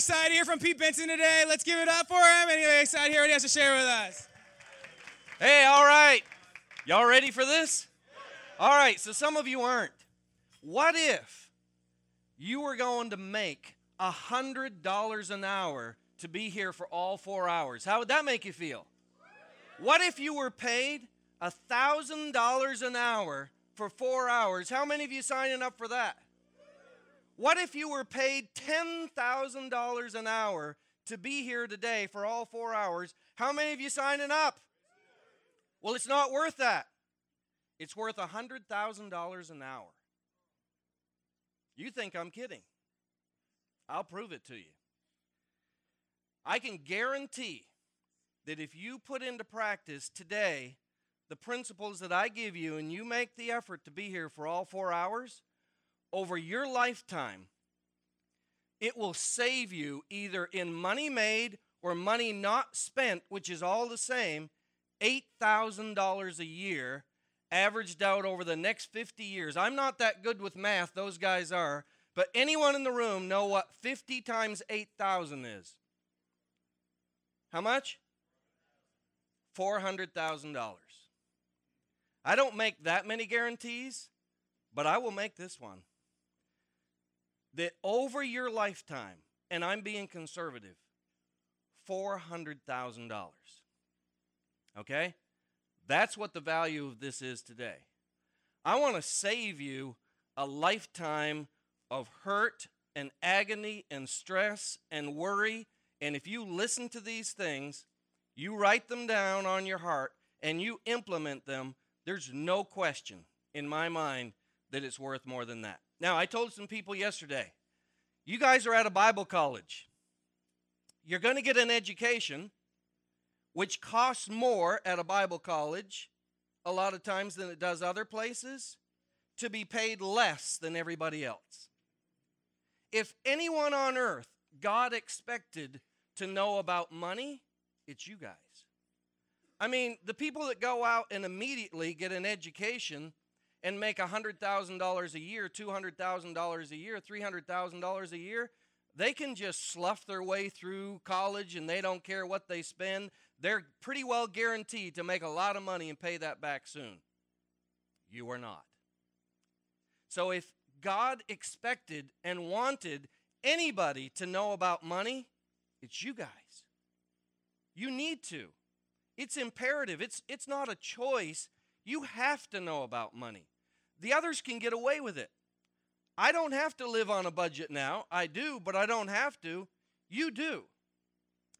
excited to hear from Pete Benson today. Let's give it up for him. Anyway, excited to hear what he has to share with us. Hey, all right. Y'all ready for this? All right, so some of you aren't. What if you were going to make a $100 an hour to be here for all four hours? How would that make you feel? What if you were paid a $1,000 an hour for four hours? How many of you signing up for that? What if you were paid $10,000 an hour to be here today for all four hours? How many of you signing up? Well, it's not worth that. It's worth $100,000 an hour. You think I'm kidding. I'll prove it to you. I can guarantee that if you put into practice today the principles that I give you and you make the effort to be here for all four hours, over your lifetime, it will save you either in money made or money not spent, which is all the same, $8,000 a year averaged out over the next 50 years. I'm not that good with math, those guys are, but anyone in the room know what 50 times 8,000 is? How much? $400,000. I don't make that many guarantees, but I will make this one. That over your lifetime, and I'm being conservative, $400,000. Okay? That's what the value of this is today. I want to save you a lifetime of hurt and agony and stress and worry. And if you listen to these things, you write them down on your heart, and you implement them, there's no question in my mind that it's worth more than that. Now, I told some people yesterday, you guys are at a Bible college. You're going to get an education which costs more at a Bible college a lot of times than it does other places, to be paid less than everybody else. If anyone on earth God expected to know about money, it's you guys. I mean, the people that go out and immediately get an education and make $100,000 a year, $200,000 a year, $300,000 a year, they can just slough their way through college and they don't care what they spend they're pretty well guaranteed to make a lot of money and pay that back soon. You are not. So if God expected and wanted anybody to know about money, it's you guys. You need to. It's imperative. It's it's not a choice. You have to know about money. The others can get away with it. I don't have to live on a budget now. I do, but I don't have to. You do.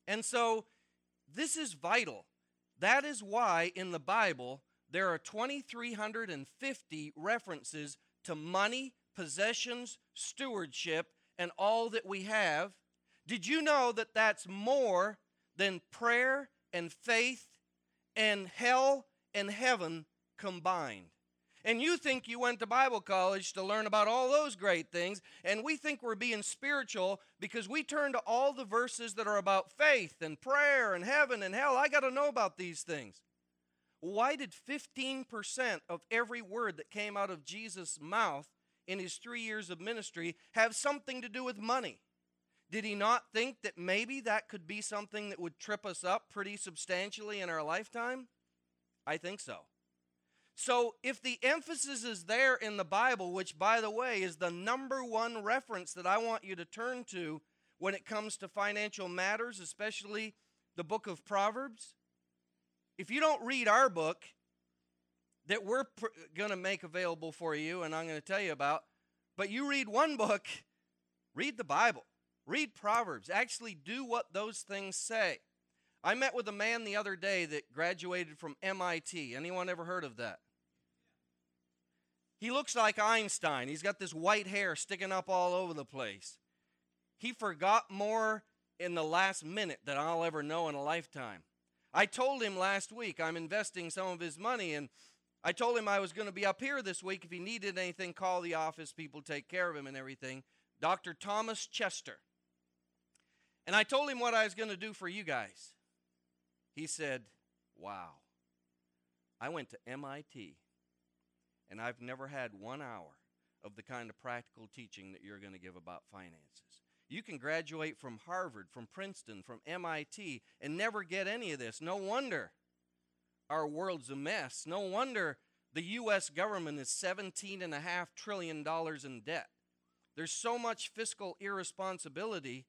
And so this is vital. That is why in the Bible there are 2,350 references to money, possessions, stewardship, and all that we have. Did you know that that's more than prayer and faith and hell and heaven combined? And you think you went to Bible college to learn about all those great things, and we think we're being spiritual because we turn to all the verses that are about faith and prayer and heaven and hell. I got to know about these things. Why did 15% of every word that came out of Jesus' mouth in his three years of ministry have something to do with money? Did he not think that maybe that could be something that would trip us up pretty substantially in our lifetime? I think so. So, if the emphasis is there in the Bible, which, by the way, is the number one reference that I want you to turn to when it comes to financial matters, especially the book of Proverbs, if you don't read our book that we're pr- going to make available for you and I'm going to tell you about, but you read one book, read the Bible, read Proverbs, actually do what those things say. I met with a man the other day that graduated from MIT. Anyone ever heard of that? He looks like Einstein. He's got this white hair sticking up all over the place. He forgot more in the last minute than I'll ever know in a lifetime. I told him last week I'm investing some of his money, and I told him I was going to be up here this week. If he needed anything, call the office. People take care of him and everything. Dr. Thomas Chester. And I told him what I was going to do for you guys. He said, Wow. I went to MIT and I've never had one hour of the kind of practical teaching that you're going to give about finances. You can graduate from Harvard, from Princeton, from MIT, and never get any of this. No wonder our world's a mess. No wonder the U.S. government is $17.5 trillion in debt. There's so much fiscal irresponsibility.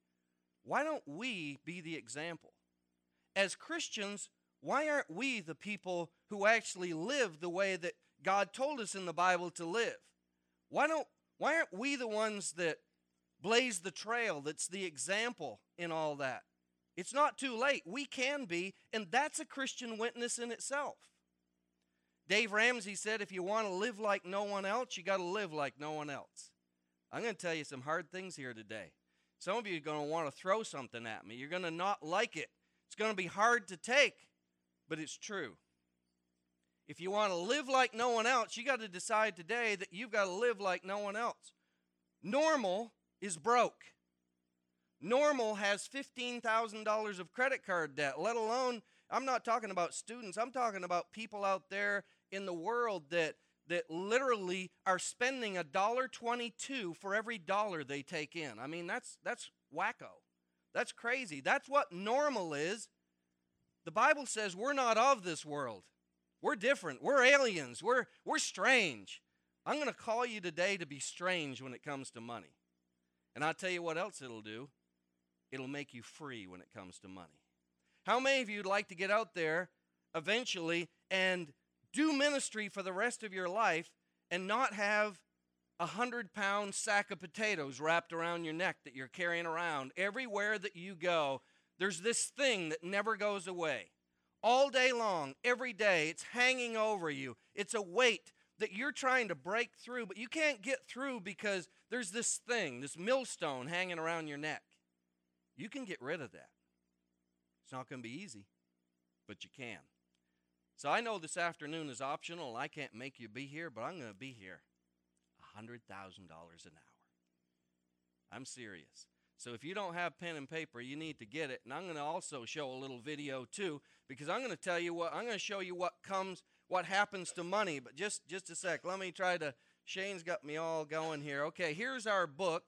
Why don't we be the example? As Christians, why aren't we the people who actually live the way that God told us in the Bible to live? Why don't why aren't we the ones that blaze the trail that's the example in all that? It's not too late. We can be, and that's a Christian witness in itself. Dave Ramsey said if you want to live like no one else, you got to live like no one else. I'm going to tell you some hard things here today. Some of you are going to want to throw something at me. You're going to not like it. It's going to be hard to take, but it's true. If you want to live like no one else, you got to decide today that you've got to live like no one else. Normal is broke. Normal has $15,000 of credit card debt, let alone, I'm not talking about students, I'm talking about people out there in the world that, that literally are spending a dollar 22 for every dollar they take in. I mean, that's, that's wacko. That's crazy. That's what normal is. The Bible says we're not of this world. We're different. We're aliens. We're, we're strange. I'm going to call you today to be strange when it comes to money. And I'll tell you what else it'll do it'll make you free when it comes to money. How many of you would like to get out there eventually and do ministry for the rest of your life and not have a hundred pound sack of potatoes wrapped around your neck that you're carrying around everywhere that you go? There's this thing that never goes away all day long, every day. It's hanging over you. It's a weight that you're trying to break through, but you can't get through because there's this thing, this millstone hanging around your neck. You can get rid of that. It's not going to be easy, but you can. So I know this afternoon is optional. I can't make you be here, but I'm going to be here. $100,000 an hour. I'm serious. So if you don't have pen and paper, you need to get it. And I'm going to also show a little video too because I'm going to tell you what I'm going to show you what comes what happens to money, but just just a sec. Let me try to Shane's got me all going here. Okay, here's our book.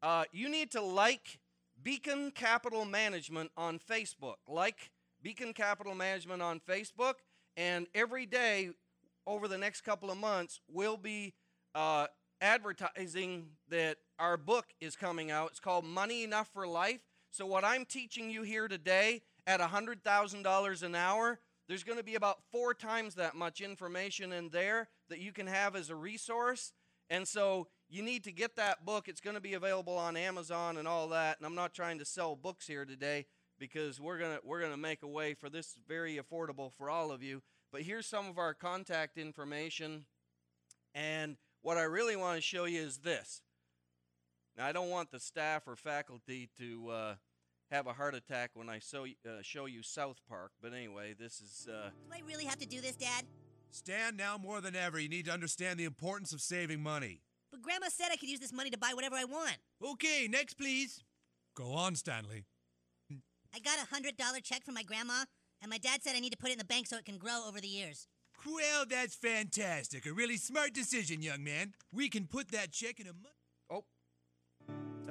Uh, you need to like Beacon Capital Management on Facebook. Like Beacon Capital Management on Facebook, and every day over the next couple of months, we'll be uh, advertising that our book is coming out. It's called Money Enough for Life. So, what I'm teaching you here today at $100,000 an hour, there's going to be about four times that much information in there that you can have as a resource. And so, you need to get that book. It's going to be available on Amazon and all that. And I'm not trying to sell books here today because we're going to we're going to make a way for this very affordable for all of you. But here's some of our contact information and what I really want to show you is this. Now, I don't want the staff or faculty to uh, have a heart attack when I show, uh, show you South Park, but anyway, this is. Uh, Do I really have to do this, Dad? Stan, now more than ever, you need to understand the importance of saving money. But Grandma said I could use this money to buy whatever I want. Okay, next, please. Go on, Stanley. I got a hundred dollar check from my grandma, and my dad said I need to put it in the bank so it can grow over the years. Well, that's fantastic. A really smart decision, young man. We can put that check in a month.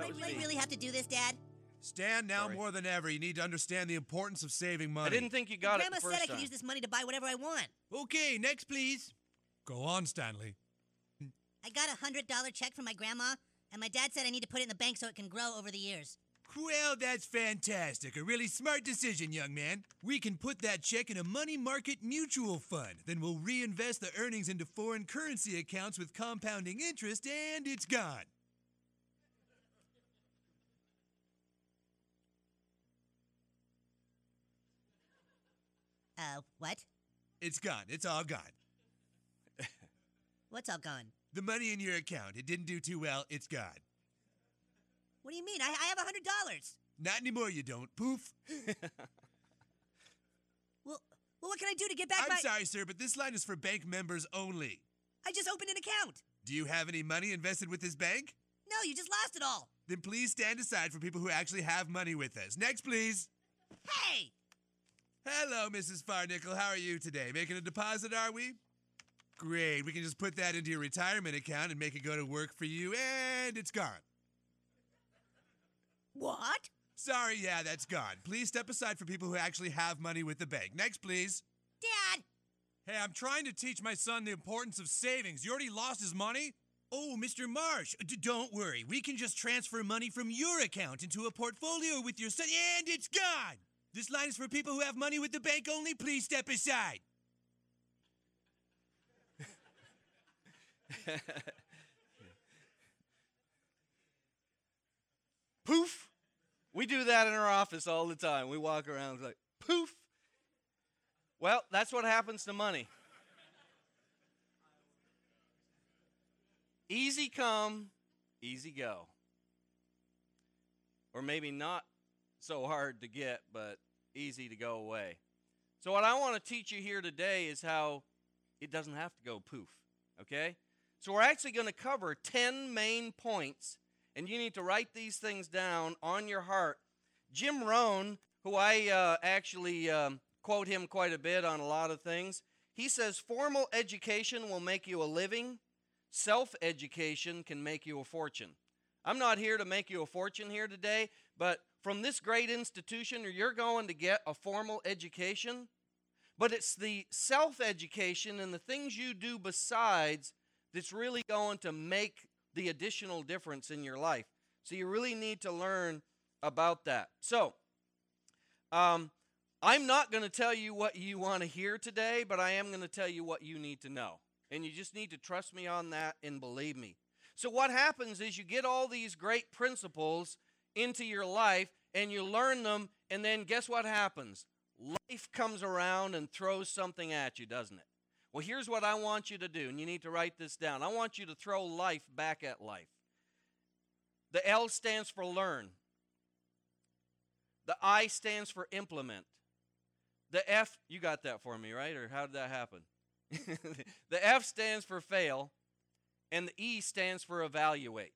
Do that I, was do me. really have to do this, Dad? Stan, now Sorry. more than ever, you need to understand the importance of saving money. I didn't think you got Grandma it Grandma said I first could use this money to buy whatever I want. Okay, next, please. Go on, Stanley. I got a hundred dollar check from my grandma, and my dad said I need to put it in the bank so it can grow over the years. Well, that's fantastic. A really smart decision, young man. We can put that check in a money market mutual fund. Then we'll reinvest the earnings into foreign currency accounts with compounding interest, and it's gone. Uh, what? It's gone. It's all gone. What's all gone? The money in your account, it didn't do too well. It's gone. What do you mean? I, I have a hundred dollars. Not anymore, you don't. Poof. Well, well, what can I do to get back I'm my? sorry, sir, but this line is for bank members only. I just opened an account. Do you have any money invested with this bank? No, you just lost it all. Then please stand aside for people who actually have money with us. Next, please. Hey! Hello, Mrs. Farnickel. How are you today? Making a deposit, are we? Great. We can just put that into your retirement account and make it go to work for you, and it's gone. What? Sorry, yeah, that's gone. Please step aside for people who actually have money with the bank. Next, please. Dad! Hey, I'm trying to teach my son the importance of savings. You already lost his money? Oh, Mr. Marsh, d- don't worry. We can just transfer money from your account into a portfolio with your son, and it's gone. This line is for people who have money with the bank only. Please step aside. Poof. We do that in our office all the time. We walk around like poof. Well, that's what happens to money. Easy come, easy go. Or maybe not so hard to get, but easy to go away. So, what I want to teach you here today is how it doesn't have to go poof, okay? So, we're actually going to cover 10 main points, and you need to write these things down on your heart. Jim Rohn, who I uh, actually um, quote him quite a bit on a lot of things, he says formal education will make you a living, self education can make you a fortune. I'm not here to make you a fortune here today, but from this great institution, or you're going to get a formal education. But it's the self education and the things you do besides that's really going to make the additional difference in your life. So you really need to learn about that. So, um, I'm not going to tell you what you want to hear today, but I am going to tell you what you need to know. And you just need to trust me on that and believe me. So, what happens is you get all these great principles into your life and you learn them, and then guess what happens? Life comes around and throws something at you, doesn't it? Well, here's what I want you to do, and you need to write this down. I want you to throw life back at life. The L stands for learn, the I stands for implement. The F, you got that for me, right? Or how did that happen? the F stands for fail, and the E stands for evaluate.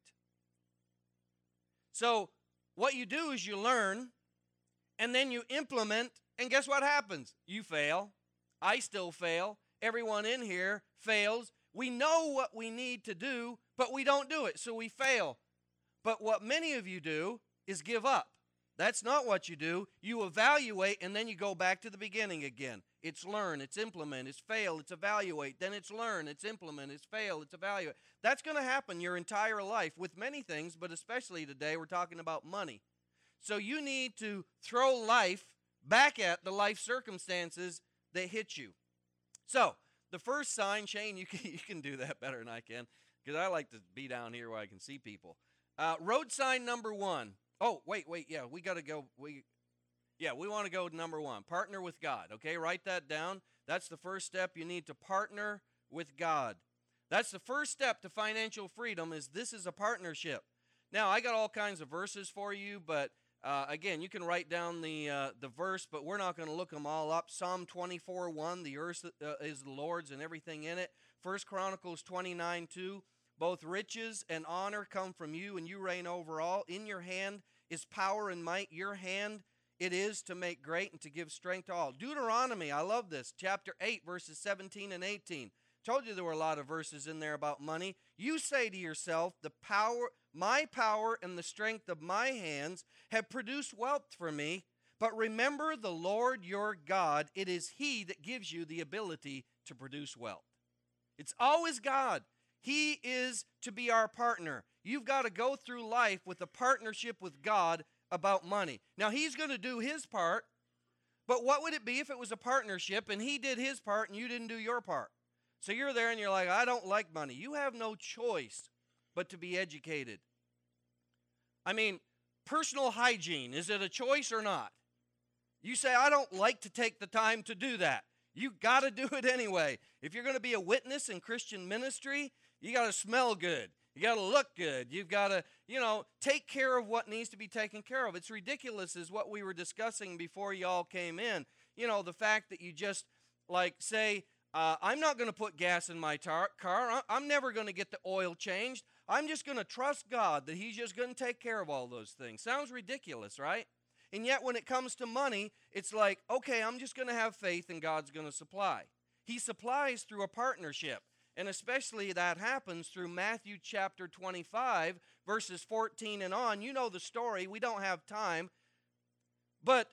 So, what you do is you learn, and then you implement, and guess what happens? You fail. I still fail. Everyone in here fails. We know what we need to do, but we don't do it, so we fail. But what many of you do is give up. That's not what you do. You evaluate and then you go back to the beginning again. It's learn, it's implement, it's fail, it's evaluate, then it's learn, it's implement, it's fail, it's evaluate. That's going to happen your entire life with many things, but especially today we're talking about money. So you need to throw life back at the life circumstances that hit you. So, the first sign, Shane, you can, you can do that better than I can because I like to be down here where I can see people. Uh, road sign number one. Oh, wait, wait, yeah, we got to go. We, yeah, we want to go number one. Partner with God. Okay, write that down. That's the first step. You need to partner with God. That's the first step to financial freedom. Is this is a partnership. Now I got all kinds of verses for you, but uh, again, you can write down the uh, the verse, but we're not going to look them all up. Psalm 24, 1, the earth uh, is the Lord's and everything in it. First Chronicles 29, 2. Both riches and honor come from you, and you reign over all. In your hand is power and might. Your hand it is to make great and to give strength to all. Deuteronomy, I love this. Chapter 8, verses 17 and 18. Told you there were a lot of verses in there about money. You say to yourself, the power, my power and the strength of my hands have produced wealth for me. But remember the Lord your God. It is He that gives you the ability to produce wealth. It's always God. He is to be our partner. You've got to go through life with a partnership with God about money. Now, He's going to do His part, but what would it be if it was a partnership and He did His part and you didn't do your part? So you're there and you're like, I don't like money. You have no choice but to be educated. I mean, personal hygiene, is it a choice or not? You say, I don't like to take the time to do that. You got to do it anyway. If you're going to be a witness in Christian ministry, you got to smell good. You got to look good. You've got to, you know, take care of what needs to be taken care of. It's ridiculous, is what we were discussing before y'all came in. You know, the fact that you just, like, say, uh, I'm not going to put gas in my tar- car. I'm never going to get the oil changed. I'm just going to trust God that He's just going to take care of all those things. Sounds ridiculous, right? And yet, when it comes to money, it's like, okay, I'm just going to have faith and God's going to supply. He supplies through a partnership. And especially that happens through Matthew chapter 25, verses 14 and on. You know the story. We don't have time. But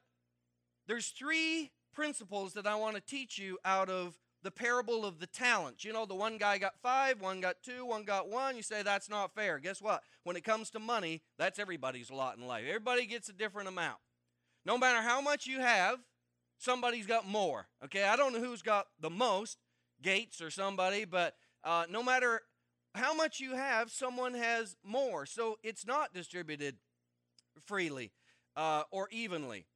there's three principles that I want to teach you out of the parable of the talents. You know, the one guy got five, one got two, one got one. You say that's not fair. Guess what? When it comes to money, that's everybody's lot in life. Everybody gets a different amount. No matter how much you have, somebody's got more. Okay, I don't know who's got the most, Gates or somebody, but uh, no matter how much you have, someone has more. So it's not distributed freely uh, or evenly.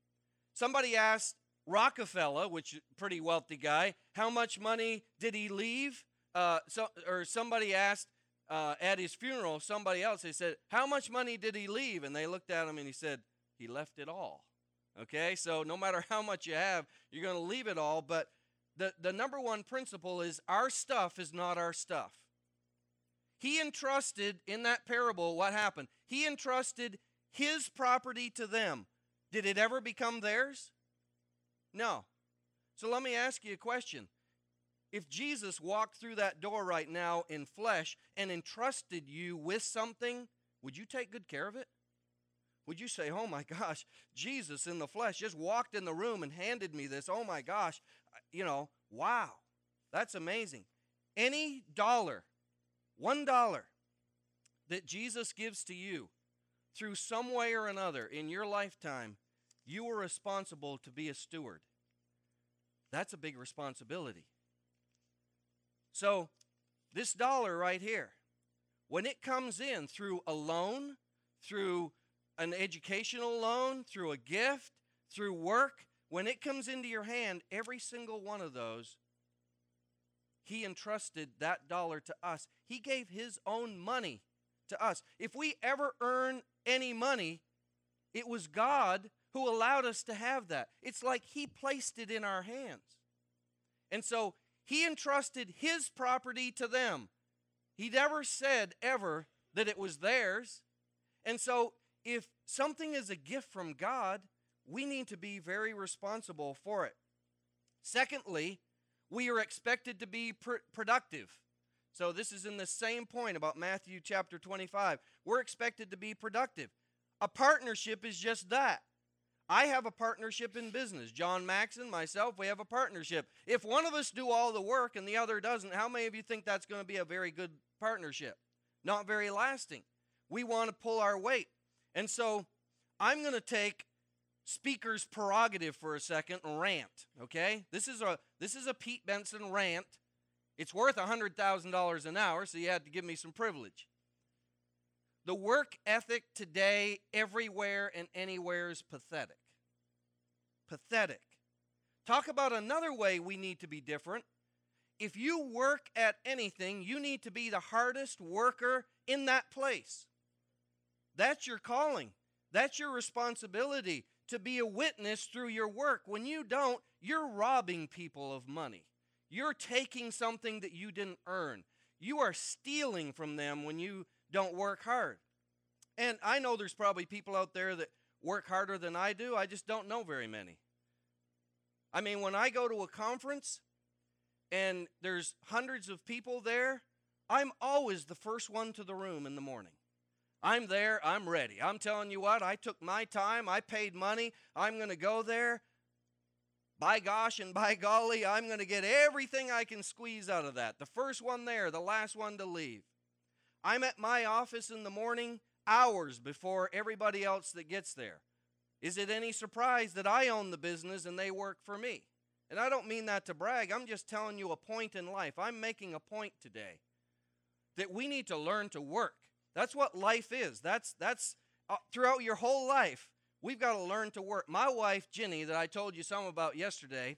Somebody asked Rockefeller, which pretty wealthy guy, how much money did he leave? Uh, so, or somebody asked uh, at his funeral, somebody else, they said, how much money did he leave? And they looked at him and he said, he left it all. Okay, so no matter how much you have, you're going to leave it all. But the, the number one principle is our stuff is not our stuff. He entrusted in that parable what happened? He entrusted his property to them. Did it ever become theirs? No. So let me ask you a question. If Jesus walked through that door right now in flesh and entrusted you with something, would you take good care of it? Would you say, Oh my gosh, Jesus in the flesh just walked in the room and handed me this? Oh my gosh, you know, wow, that's amazing. Any dollar, one dollar that Jesus gives to you through some way or another in your lifetime, you are responsible to be a steward. That's a big responsibility. So, this dollar right here, when it comes in through a loan, through an educational loan, through a gift, through work, when it comes into your hand, every single one of those, He entrusted that dollar to us. He gave His own money to us. If we ever earn any money, it was God who allowed us to have that. It's like He placed it in our hands. And so He entrusted His property to them. He never said ever that it was theirs. And so if something is a gift from God, we need to be very responsible for it. Secondly, we are expected to be pr- productive. So, this is in the same point about Matthew chapter 25. We're expected to be productive. A partnership is just that. I have a partnership in business. John Maxon, myself, we have a partnership. If one of us do all the work and the other doesn't, how many of you think that's going to be a very good partnership? Not very lasting. We want to pull our weight. And so I'm going to take speaker's prerogative for a second rant, okay? This is a this is a Pete Benson rant. It's worth $100,000 an hour, so you had to give me some privilege. The work ethic today everywhere and anywhere is pathetic. Pathetic. Talk about another way we need to be different. If you work at anything, you need to be the hardest worker in that place. That's your calling. That's your responsibility to be a witness through your work. When you don't, you're robbing people of money. You're taking something that you didn't earn. You are stealing from them when you don't work hard. And I know there's probably people out there that work harder than I do. I just don't know very many. I mean, when I go to a conference and there's hundreds of people there, I'm always the first one to the room in the morning. I'm there, I'm ready. I'm telling you what, I took my time, I paid money, I'm going to go there. By gosh and by golly, I'm going to get everything I can squeeze out of that. The first one there, the last one to leave. I'm at my office in the morning hours before everybody else that gets there. Is it any surprise that I own the business and they work for me? And I don't mean that to brag, I'm just telling you a point in life. I'm making a point today that we need to learn to work. That's what life is. That's that's uh, throughout your whole life. We've got to learn to work. My wife Ginny, that I told you some about yesterday,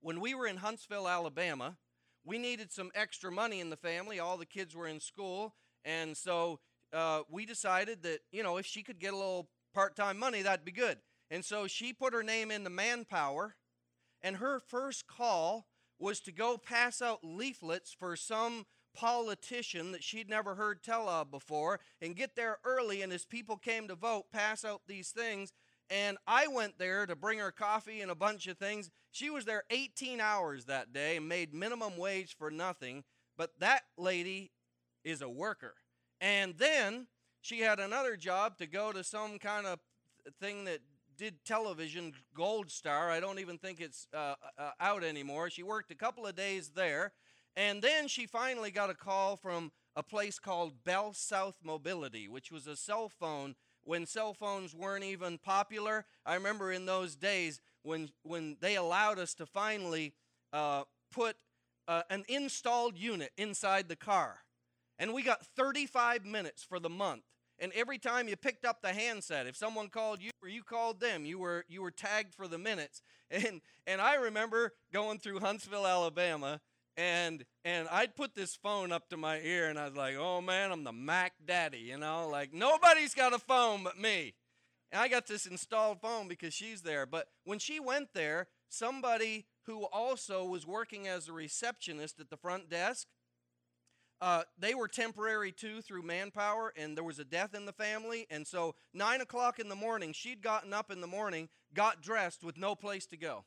when we were in Huntsville, Alabama, we needed some extra money in the family. All the kids were in school, and so uh, we decided that you know if she could get a little part-time money, that'd be good. And so she put her name in the manpower, and her first call was to go pass out leaflets for some politician that she'd never heard tell of before and get there early and as people came to vote pass out these things and I went there to bring her coffee and a bunch of things. She was there 18 hours that day and made minimum wage for nothing But that lady is a worker. And then she had another job to go to some kind of thing that did television, Gold Star. I don't even think it's uh, uh, out anymore. She worked a couple of days there. And then she finally got a call from a place called Bell South Mobility, which was a cell phone when cell phones weren't even popular. I remember in those days when, when they allowed us to finally uh, put uh, an installed unit inside the car. And we got 35 minutes for the month. And every time you picked up the handset, if someone called you or you called them, you were you were tagged for the minutes. And and I remember going through Huntsville, Alabama, and and I'd put this phone up to my ear and I was like, "Oh man, I'm the Mac daddy," you know, like nobody's got a phone but me. And I got this installed phone because she's there. But when she went there, somebody who also was working as a receptionist at the front desk uh, they were temporary too through manpower, and there was a death in the family. And so, nine o'clock in the morning, she'd gotten up in the morning, got dressed with no place to go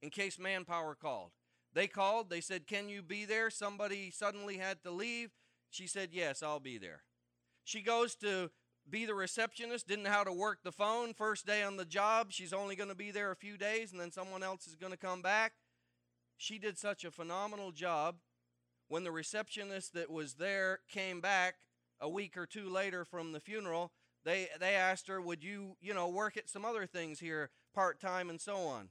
in case manpower called. They called, they said, Can you be there? Somebody suddenly had to leave. She said, Yes, I'll be there. She goes to be the receptionist, didn't know how to work the phone. First day on the job, she's only going to be there a few days, and then someone else is going to come back. She did such a phenomenal job when the receptionist that was there came back a week or two later from the funeral, they they asked her, "Would you, you know, work at some other things here part-time and so on?"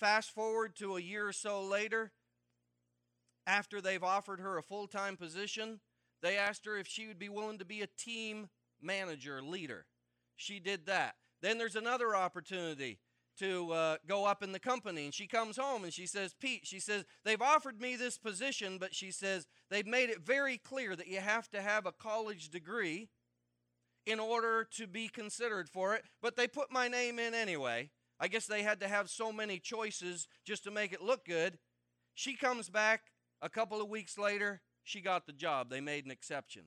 Fast forward to a year or so later, after they've offered her a full-time position, they asked her if she would be willing to be a team manager, leader. She did that. Then there's another opportunity to uh, go up in the company. And she comes home and she says, Pete, she says, they've offered me this position, but she says, they've made it very clear that you have to have a college degree in order to be considered for it. But they put my name in anyway. I guess they had to have so many choices just to make it look good. She comes back a couple of weeks later. She got the job. They made an exception.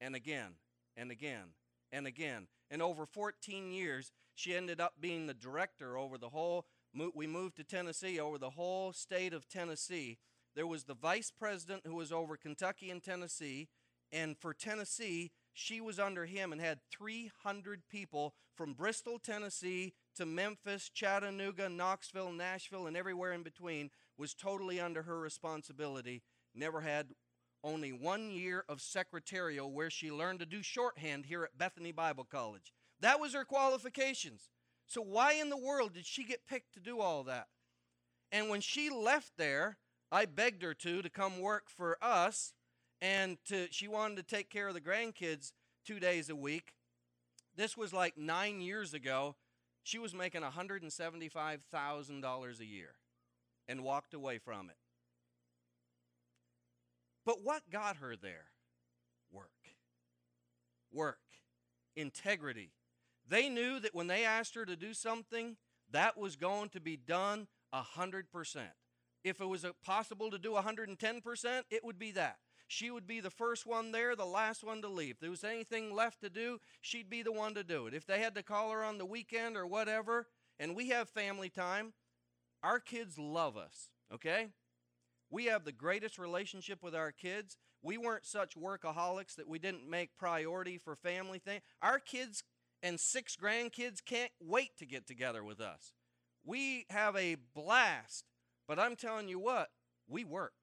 And again, and again, and again. And over 14 years, she ended up being the director over the whole, we moved to Tennessee, over the whole state of Tennessee. There was the vice president who was over Kentucky and Tennessee. And for Tennessee, she was under him and had 300 people from Bristol, Tennessee to Memphis, Chattanooga, Knoxville, Nashville, and everywhere in between was totally under her responsibility. Never had only one year of secretarial where she learned to do shorthand here at Bethany Bible College. That was her qualifications. So, why in the world did she get picked to do all that? And when she left there, I begged her to to come work for us, and to she wanted to take care of the grandkids two days a week. This was like nine years ago. She was making $175,000 a year and walked away from it. But what got her there? Work. Work. Integrity. They knew that when they asked her to do something, that was going to be done 100%. If it was possible to do 110%, it would be that. She would be the first one there, the last one to leave. If there was anything left to do, she'd be the one to do it. If they had to call her on the weekend or whatever, and we have family time, our kids love us, okay? We have the greatest relationship with our kids. We weren't such workaholics that we didn't make priority for family thing. Our kids and six grandkids can't wait to get together with us. We have a blast, but I'm telling you what, we worked.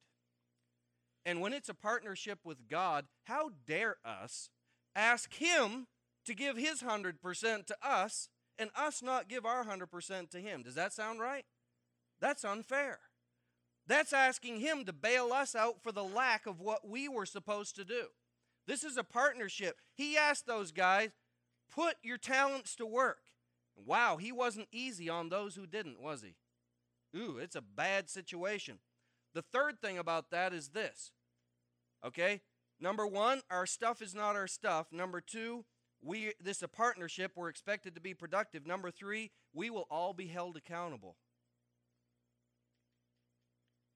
And when it's a partnership with God, how dare us ask Him to give His 100% to us and us not give our 100% to Him? Does that sound right? That's unfair. That's asking Him to bail us out for the lack of what we were supposed to do. This is a partnership. He asked those guys, Put your talents to work. Wow, he wasn't easy on those who didn't, was he? Ooh, it's a bad situation. The third thing about that is this. Okay? Number 1, our stuff is not our stuff. Number 2, we this is a partnership, we're expected to be productive. Number 3, we will all be held accountable.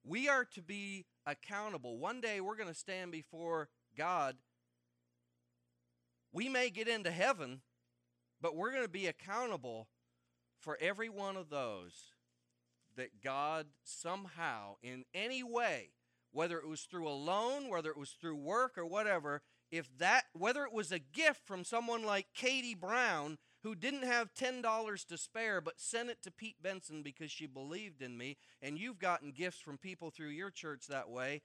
We are to be accountable. One day we're going to stand before God we may get into heaven, but we're going to be accountable for every one of those that God somehow, in any way, whether it was through a loan, whether it was through work or whatever, if that whether it was a gift from someone like Katie Brown who didn't have $10 to spare but sent it to Pete Benson because she believed in me and you've gotten gifts from people through your church that way,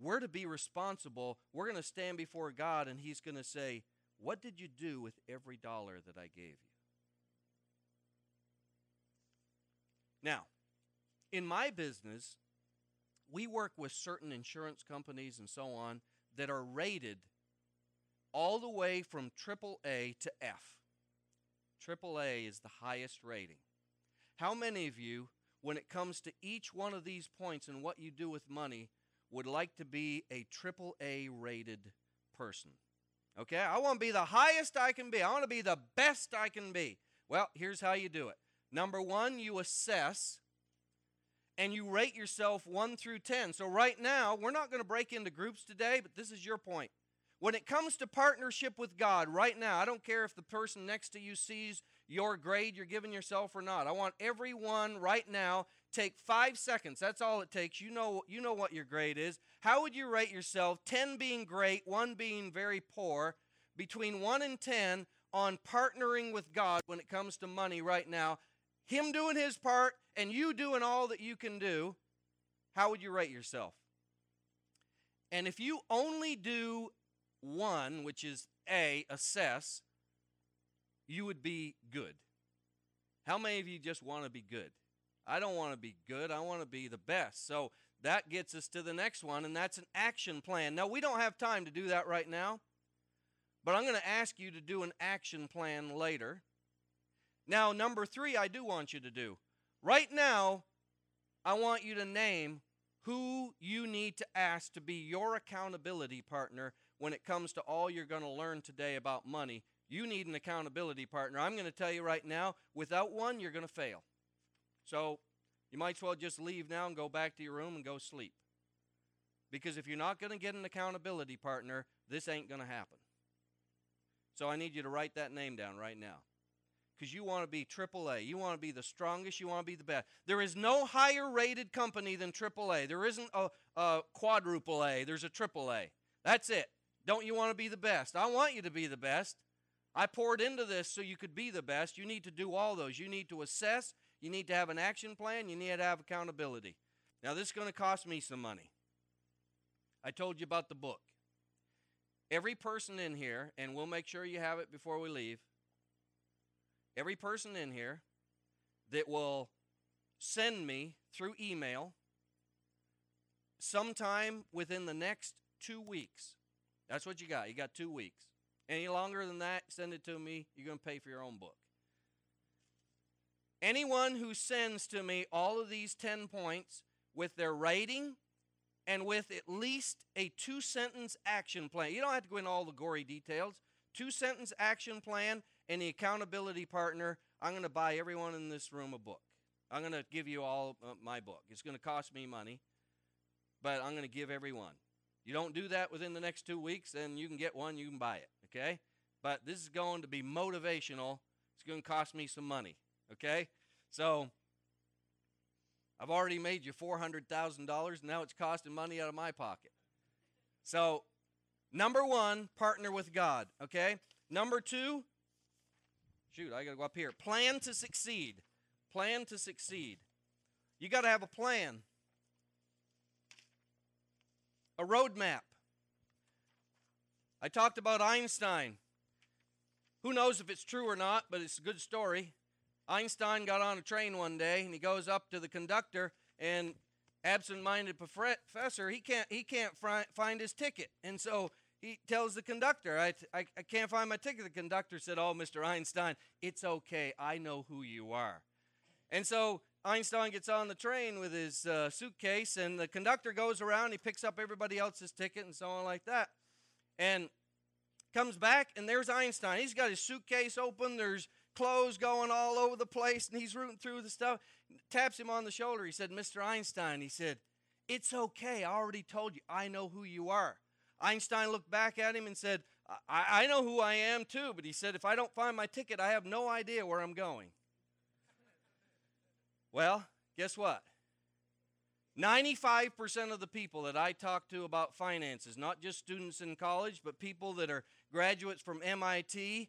we're to be responsible. We're going to stand before God and he's going to say, "What did you do with every dollar that I gave you?" Now, in my business, we work with certain insurance companies and so on that are rated all the way from AAA to F. AAA is the highest rating. How many of you, when it comes to each one of these points and what you do with money, would like to be a AAA rated person? Okay, I want to be the highest I can be. I want to be the best I can be. Well, here's how you do it. Number one, you assess and you rate yourself 1 through 10. So, right now, we're not going to break into groups today, but this is your point. When it comes to partnership with God, right now, I don't care if the person next to you sees your grade you're giving yourself or not. I want everyone right now take 5 seconds. That's all it takes. You know you know what your grade is. How would you rate yourself? 10 being great, 1 being very poor, between 1 and 10 on partnering with God when it comes to money right now. Him doing his part and you doing all that you can do. How would you rate yourself? And if you only do one, which is A, assess, you would be good. How many of you just want to be good? I don't want to be good. I want to be the best. So that gets us to the next one, and that's an action plan. Now, we don't have time to do that right now, but I'm going to ask you to do an action plan later. Now, number three, I do want you to do. Right now, I want you to name who you need to ask to be your accountability partner when it comes to all you're going to learn today about money. You need an accountability partner. I'm going to tell you right now, without one, you're going to fail. So you might as well just leave now and go back to your room and go sleep. Because if you're not going to get an accountability partner, this ain't going to happen. So I need you to write that name down right now. Because you want to be AAA. You want to be the strongest. You want to be the best. There is no higher rated company than AAA. There isn't a, a quadruple A. There's a AAA. That's it. Don't you want to be the best? I want you to be the best. I poured into this so you could be the best. You need to do all those. You need to assess. You need to have an action plan. You need to have accountability. Now, this is going to cost me some money. I told you about the book. Every person in here, and we'll make sure you have it before we leave, every person in here that will send me through email sometime within the next two weeks. That's what you got. You got two weeks. Any longer than that, send it to me. You're going to pay for your own book. Anyone who sends to me all of these 10 points with their rating and with at least a two sentence action plan, you don't have to go into all the gory details. Two sentence action plan and the accountability partner, I'm going to buy everyone in this room a book. I'm going to give you all uh, my book. It's going to cost me money, but I'm going to give everyone. You don't do that within the next two weeks, then you can get one, you can buy it, okay? But this is going to be motivational. It's going to cost me some money, okay? So I've already made you $400,000. Now it's costing money out of my pocket. So, number one, partner with God, okay? Number two, shoot, I got to go up here. Plan to succeed. Plan to succeed. You got to have a plan, a roadmap. I talked about Einstein. Who knows if it's true or not, but it's a good story. Einstein got on a train one day and he goes up to the conductor and absent-minded professor he can't he can't find his ticket and so he tells the conductor I, I, I can't find my ticket the conductor said oh mr einstein it's okay i know who you are and so einstein gets on the train with his uh, suitcase and the conductor goes around he picks up everybody else's ticket and so on like that and comes back and there's einstein he's got his suitcase open there's clothes going all over the place, and he's rooting through the stuff. Taps him on the shoulder. He said, Mr. Einstein, he said, It's okay. I already told you. I know who you are. Einstein looked back at him and said, I, I know who I am too, but he said, If I don't find my ticket, I have no idea where I'm going. well, guess what? 95% of the people that I talk to about finances, not just students in college, but people that are graduates from MIT,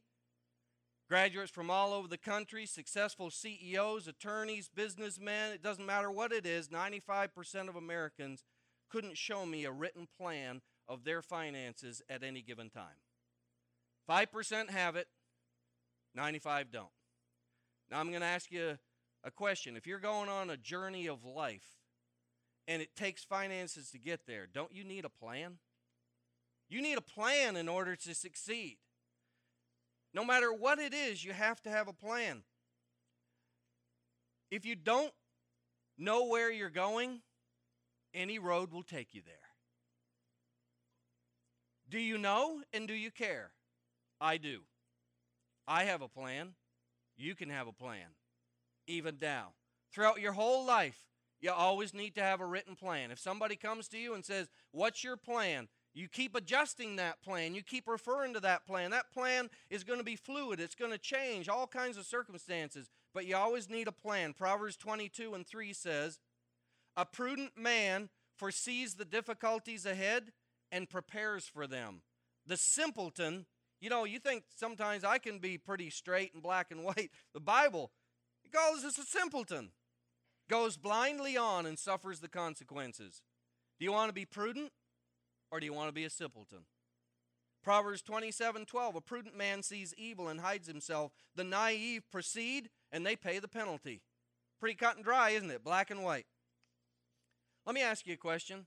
graduates from all over the country, successful CEOs, attorneys, businessmen, it doesn't matter what it is, 95% of Americans couldn't show me a written plan of their finances at any given time. 5% have it, 95 don't. Now I'm going to ask you a question. If you're going on a journey of life and it takes finances to get there, don't you need a plan? You need a plan in order to succeed. No matter what it is, you have to have a plan. If you don't know where you're going, any road will take you there. Do you know and do you care? I do. I have a plan. You can have a plan. Even now. Throughout your whole life, you always need to have a written plan. If somebody comes to you and says, What's your plan? You keep adjusting that plan. You keep referring to that plan. That plan is going to be fluid. It's going to change all kinds of circumstances, but you always need a plan. Proverbs 22 and 3 says, A prudent man foresees the difficulties ahead and prepares for them. The simpleton, you know, you think sometimes I can be pretty straight and black and white. The Bible it calls us a simpleton. Goes blindly on and suffers the consequences. Do you want to be prudent or do you want to be a simpleton? Proverbs 27 12. A prudent man sees evil and hides himself. The naive proceed and they pay the penalty. Pretty cut and dry, isn't it? Black and white. Let me ask you a question.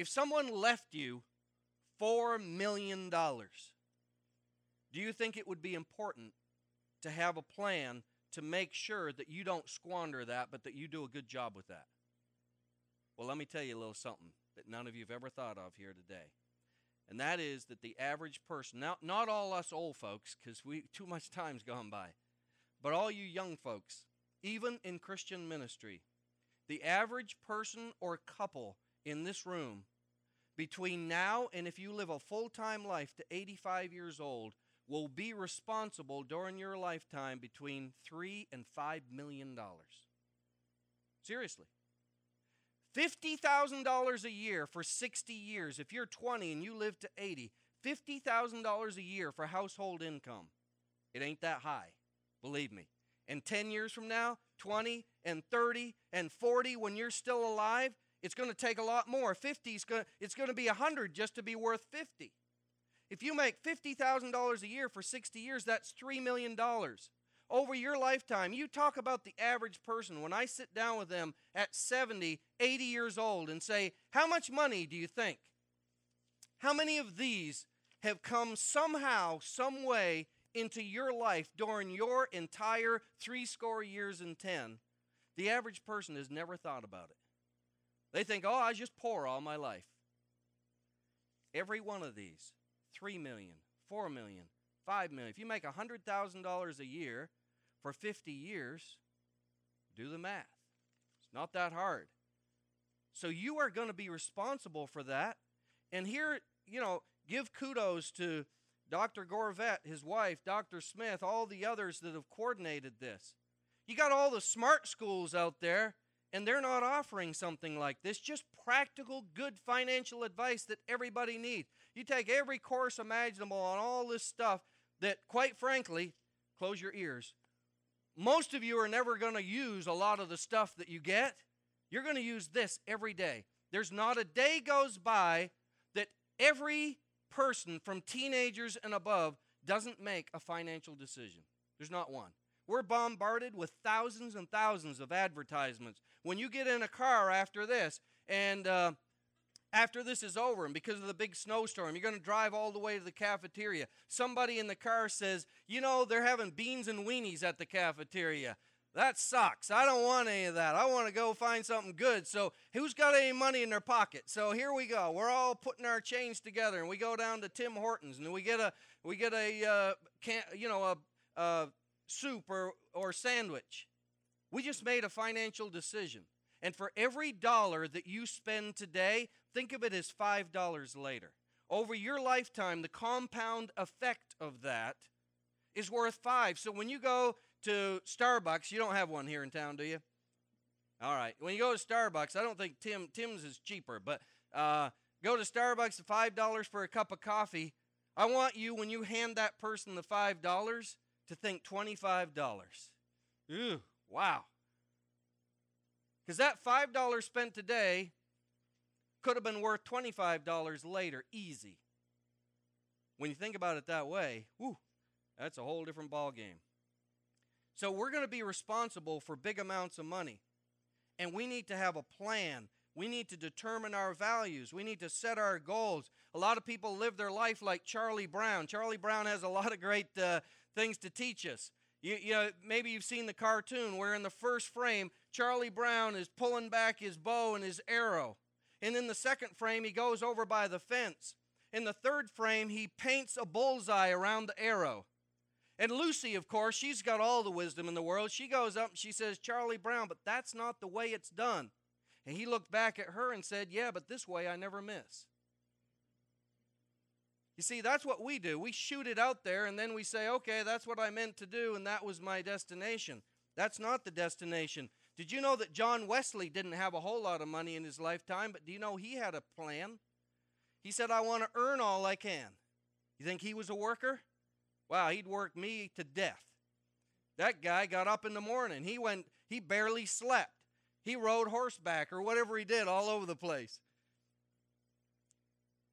If someone left you $4 million, do you think it would be important to have a plan to make sure that you don't squander that, but that you do a good job with that? Well, let me tell you a little something that none of you have ever thought of here today. And that is that the average person, now not all us old folks, because we too much time's gone by, but all you young folks, even in Christian ministry, the average person or couple in this room between now and if you live a full time life to 85 years old will be responsible during your lifetime between three and five million dollars. Seriously. $50,000 a year for 60 years. If you're 20 and you live to 80, $50,000 a year for household income. It ain't that high, believe me. And 10 years from now, 20 and 30 and 40, when you're still alive, it's going to take a lot more. 50 is going to, it's going to be 100 just to be worth 50. If you make $50,000 a year for 60 years, that's $3 million. Over your lifetime, you talk about the average person. When I sit down with them at 70, 80 years old and say, How much money do you think? How many of these have come somehow, some way into your life during your entire three score years and ten? The average person has never thought about it. They think, Oh, I was just poor all my life. Every one of these 3 million, 4 million, 5 million. If you make $100,000 a year for 50 years, do the math. It's not that hard. So you are going to be responsible for that. And here, you know, give kudos to Dr. Gorvet, his wife, Dr. Smith, all the others that have coordinated this. You got all the smart schools out there, and they're not offering something like this. Just practical, good financial advice that everybody needs. You take every course imaginable on all this stuff that, quite frankly, close your ears. Most of you are never going to use a lot of the stuff that you get. You're going to use this every day. There's not a day goes by that every person from teenagers and above doesn't make a financial decision. There's not one. We're bombarded with thousands and thousands of advertisements. When you get in a car after this, and uh, after this is over, and because of the big snowstorm, you're going to drive all the way to the cafeteria. Somebody in the car says, You know, they're having beans and weenies at the cafeteria. That sucks. I don't want any of that. I want to go find something good. So, who's got any money in their pocket? So here we go. We're all putting our change together, and we go down to Tim Hortons, and we get a we get a uh, can you know a, a soup or or sandwich. We just made a financial decision, and for every dollar that you spend today, think of it as five dollars later. Over your lifetime, the compound effect of that is worth five. So when you go to Starbucks. You don't have one here in town, do you? All right. When you go to Starbucks, I don't think Tim Tim's is cheaper, but uh, go to Starbucks, five dollars for a cup of coffee. I want you when you hand that person the five dollars to think twenty-five dollars. Ooh, wow. Because that five dollars spent today could have been worth twenty-five dollars later, easy. When you think about it that way, whew, that's a whole different ball game. So we're going to be responsible for big amounts of money. And we need to have a plan. We need to determine our values. We need to set our goals. A lot of people live their life like Charlie Brown. Charlie Brown has a lot of great uh, things to teach us. You, you know, maybe you've seen the cartoon where in the first frame, Charlie Brown is pulling back his bow and his arrow. And in the second frame, he goes over by the fence. In the third frame, he paints a bullseye around the arrow. And Lucy, of course, she's got all the wisdom in the world. She goes up and she says, Charlie Brown, but that's not the way it's done. And he looked back at her and said, Yeah, but this way I never miss. You see, that's what we do. We shoot it out there and then we say, Okay, that's what I meant to do and that was my destination. That's not the destination. Did you know that John Wesley didn't have a whole lot of money in his lifetime, but do you know he had a plan? He said, I want to earn all I can. You think he was a worker? Wow, he'd work me to death. That guy got up in the morning. He went, he barely slept. He rode horseback or whatever he did all over the place.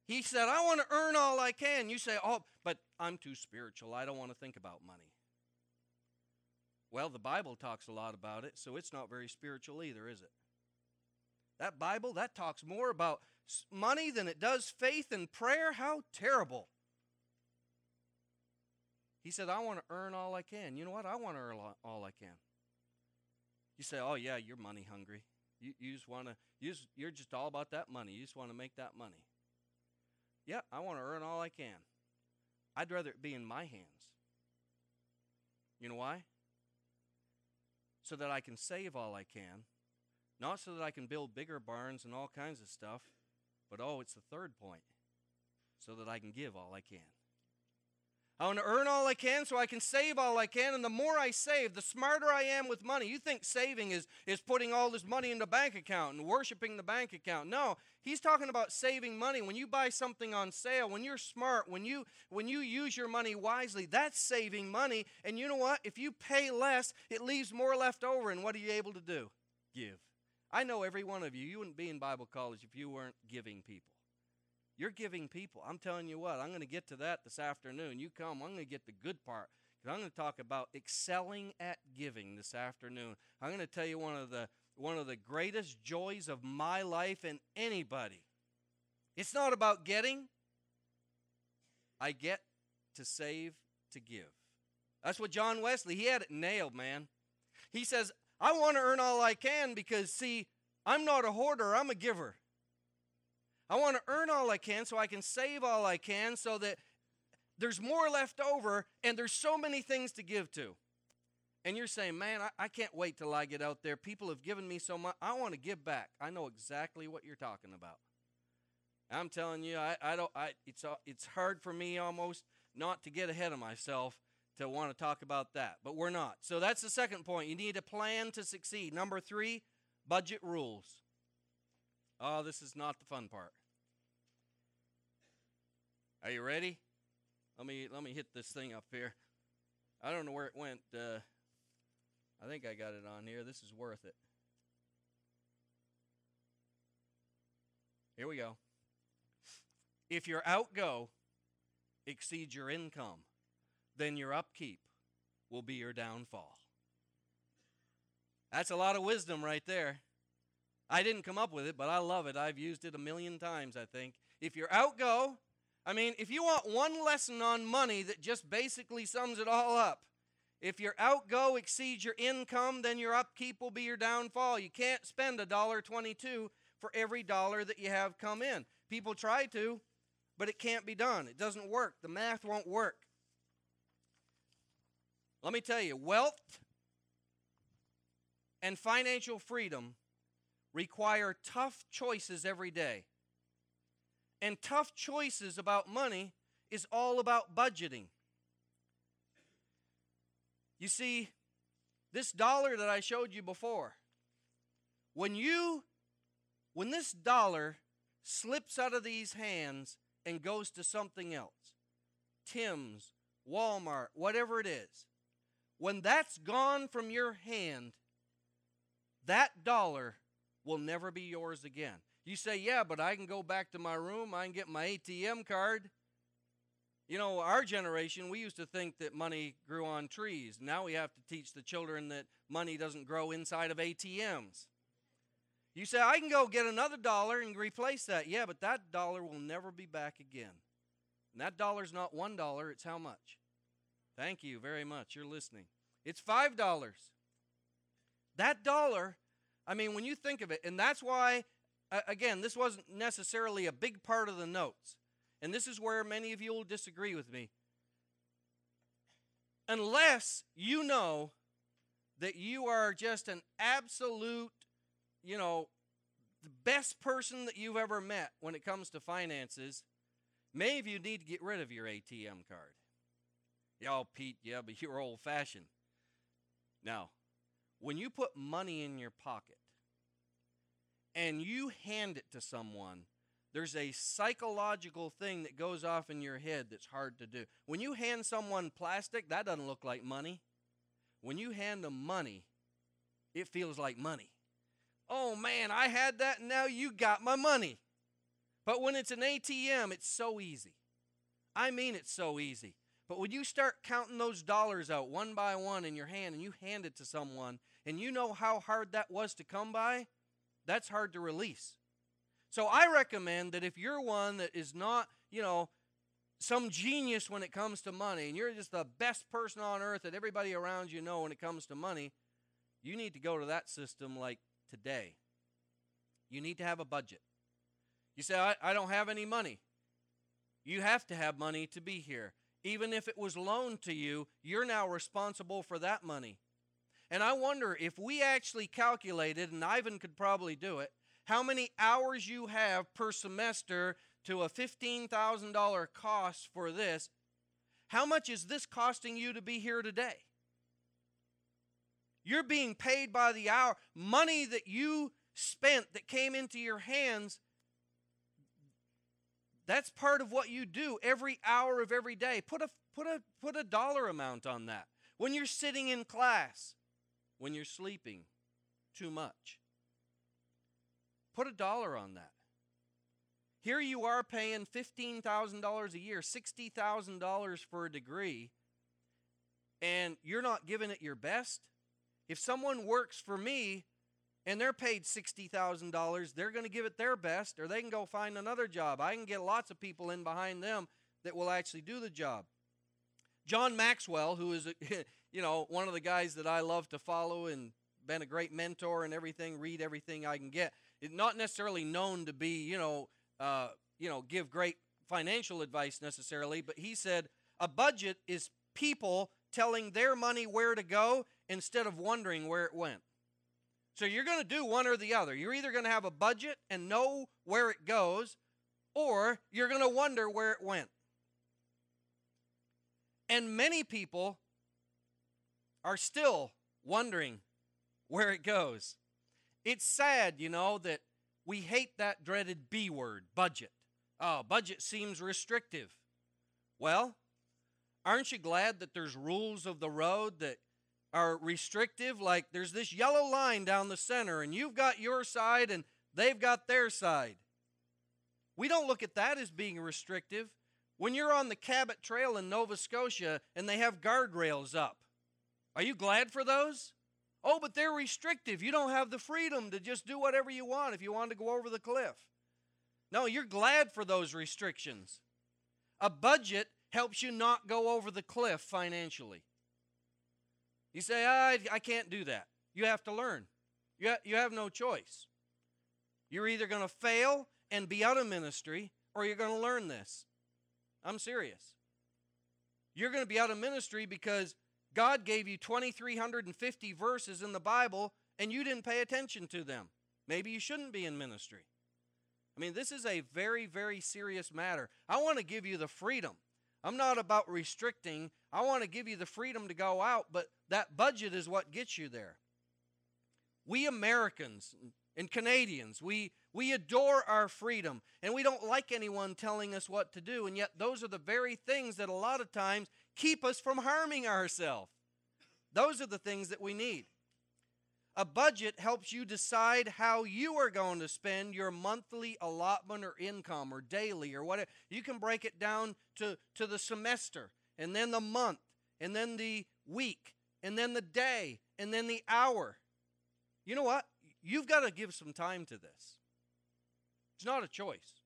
He said, I want to earn all I can. You say, oh, but I'm too spiritual. I don't want to think about money. Well, the Bible talks a lot about it, so it's not very spiritual either, is it? That Bible, that talks more about money than it does faith and prayer. How terrible. He said, I want to earn all I can. You know what? I want to earn all I can. You say, oh, yeah, you're money hungry. You, you just want to, you just, you're just all about that money. You just want to make that money. Yeah, I want to earn all I can. I'd rather it be in my hands. You know why? So that I can save all I can, not so that I can build bigger barns and all kinds of stuff, but oh, it's the third point, so that I can give all I can. I want to earn all I can so I can save all I can. And the more I save, the smarter I am with money. You think saving is, is putting all this money in the bank account and worshiping the bank account. No, he's talking about saving money. When you buy something on sale, when you're smart, when you when you use your money wisely, that's saving money. And you know what? If you pay less, it leaves more left over. And what are you able to do? Give. I know every one of you, you wouldn't be in Bible college if you weren't giving people. You're giving people. I'm telling you what, I'm going to get to that this afternoon. You come, I'm going to get the good part. Because I'm going to talk about excelling at giving this afternoon. I'm going to tell you one of the one of the greatest joys of my life and anybody. It's not about getting. I get to save to give. That's what John Wesley, he had it nailed, man. He says, I want to earn all I can because, see, I'm not a hoarder, I'm a giver. I want to earn all I can so I can save all I can so that there's more left over and there's so many things to give to. And you're saying, man, I, I can't wait till I get out there. People have given me so much. I want to give back. I know exactly what you're talking about. I'm telling you, I, I don't. I, it's uh, it's hard for me almost not to get ahead of myself to want to talk about that, but we're not. So that's the second point. You need a plan to succeed. Number three, budget rules. Oh, this is not the fun part. Are you ready? Let me let me hit this thing up here. I don't know where it went. Uh, I think I got it on here. This is worth it. Here we go. If your outgo exceeds your income, then your upkeep will be your downfall. That's a lot of wisdom right there. I didn't come up with it, but I love it. I've used it a million times, I think. If your outgo, I mean, if you want one lesson on money that just basically sums it all up, if your outgo exceeds your income, then your upkeep will be your downfall. You can't spend a dollar twenty-two for every dollar that you have come in. People try to, but it can't be done. It doesn't work. The math won't work. Let me tell you, wealth and financial freedom require tough choices every day. And tough choices about money is all about budgeting. You see, this dollar that I showed you before, When you when this dollar slips out of these hands and goes to something else, Tim's, Walmart, whatever it is, when that's gone from your hand, that dollar will never be yours again. You say, yeah, but I can go back to my room, I can get my ATM card. You know, our generation, we used to think that money grew on trees. Now we have to teach the children that money doesn't grow inside of ATMs. You say, I can go get another dollar and replace that. Yeah, but that dollar will never be back again. And that dollar's not one dollar, it's how much? Thank you very much. You're listening. It's five dollars. That dollar, I mean, when you think of it, and that's why, again, this wasn't necessarily a big part of the notes. And this is where many of you will disagree with me. Unless you know that you are just an absolute, you know, the best person that you've ever met when it comes to finances, many of you need to get rid of your ATM card. Y'all, Pete, yeah, but you're old fashioned. Now, when you put money in your pocket and you hand it to someone, there's a psychological thing that goes off in your head that's hard to do. When you hand someone plastic, that doesn't look like money. When you hand them money, it feels like money. Oh man, I had that and now you got my money. But when it's an ATM, it's so easy. I mean, it's so easy. But when you start counting those dollars out one by one in your hand and you hand it to someone and you know how hard that was to come by, that's hard to release. So I recommend that if you're one that is not, you know, some genius when it comes to money and you're just the best person on earth that everybody around you know when it comes to money, you need to go to that system like today. You need to have a budget. You say, I, I don't have any money. You have to have money to be here. Even if it was loaned to you, you're now responsible for that money. And I wonder if we actually calculated, and Ivan could probably do it, how many hours you have per semester to a $15,000 cost for this. How much is this costing you to be here today? You're being paid by the hour. Money that you spent that came into your hands that's part of what you do every hour of every day. Put a, put, a, put a dollar amount on that. When you're sitting in class, when you're sleeping too much, put a dollar on that. Here you are paying $15,000 a year, $60,000 for a degree, and you're not giving it your best. If someone works for me and they're paid $60,000, they're going to give it their best or they can go find another job. I can get lots of people in behind them that will actually do the job. John Maxwell, who is, you know, one of the guys that I love to follow and been a great mentor and everything, read everything I can get. Is not necessarily known to be, you know, uh, you know, give great financial advice necessarily, but he said a budget is people telling their money where to go instead of wondering where it went. So you're going to do one or the other. You're either going to have a budget and know where it goes, or you're going to wonder where it went. And many people are still wondering where it goes. It's sad, you know, that we hate that dreaded B word, budget. Oh, budget seems restrictive. Well, aren't you glad that there's rules of the road that are restrictive. Like there's this yellow line down the center, and you've got your side and they've got their side. We don't look at that as being restrictive. When you're on the Cabot Trail in Nova Scotia and they have guardrails up, are you glad for those? Oh, but they're restrictive. You don't have the freedom to just do whatever you want if you want to go over the cliff. No, you're glad for those restrictions. A budget helps you not go over the cliff financially. You say, I, I can't do that. You have to learn. You, ha- you have no choice. You're either going to fail and be out of ministry or you're going to learn this. I'm serious. You're going to be out of ministry because God gave you 2,350 verses in the Bible and you didn't pay attention to them. Maybe you shouldn't be in ministry. I mean, this is a very, very serious matter. I want to give you the freedom I'm not about restricting. I want to give you the freedom to go out, but that budget is what gets you there. We Americans and Canadians, we, we adore our freedom and we don't like anyone telling us what to do. And yet, those are the very things that a lot of times keep us from harming ourselves. Those are the things that we need. A budget helps you decide how you are going to spend your monthly allotment or income or daily or whatever. You can break it down to, to the semester and then the month and then the week and then the day and then the hour. You know what? You've got to give some time to this. It's not a choice.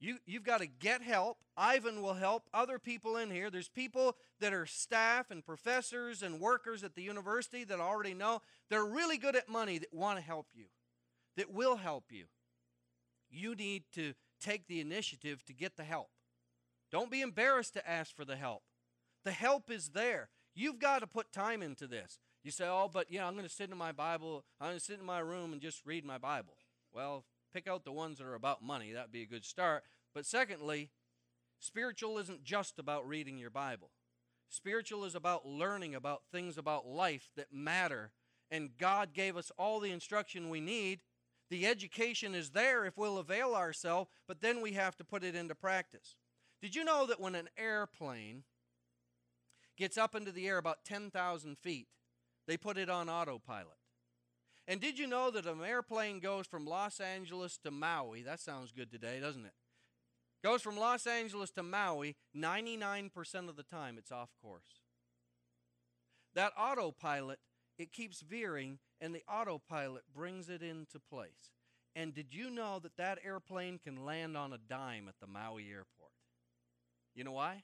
You, you've got to get help. Ivan will help other people in here. There's people that are staff and professors and workers at the university that already know they're really good at money that want to help you, that will help you. You need to take the initiative to get the help. Don't be embarrassed to ask for the help. The help is there. You've got to put time into this. You say, oh, but yeah, I'm going to sit in my Bible, I'm going to sit in my room and just read my Bible. Well, pick out the ones that are about money. That'd be a good start. But secondly, spiritual isn't just about reading your Bible. Spiritual is about learning about things about life that matter. And God gave us all the instruction we need. The education is there if we'll avail ourselves, but then we have to put it into practice. Did you know that when an airplane gets up into the air about 10,000 feet, they put it on autopilot? And did you know that an airplane goes from Los Angeles to Maui? That sounds good today, doesn't it? Goes from Los Angeles to Maui, 99% of the time it's off course. That autopilot, it keeps veering, and the autopilot brings it into place. And did you know that that airplane can land on a dime at the Maui airport? You know why?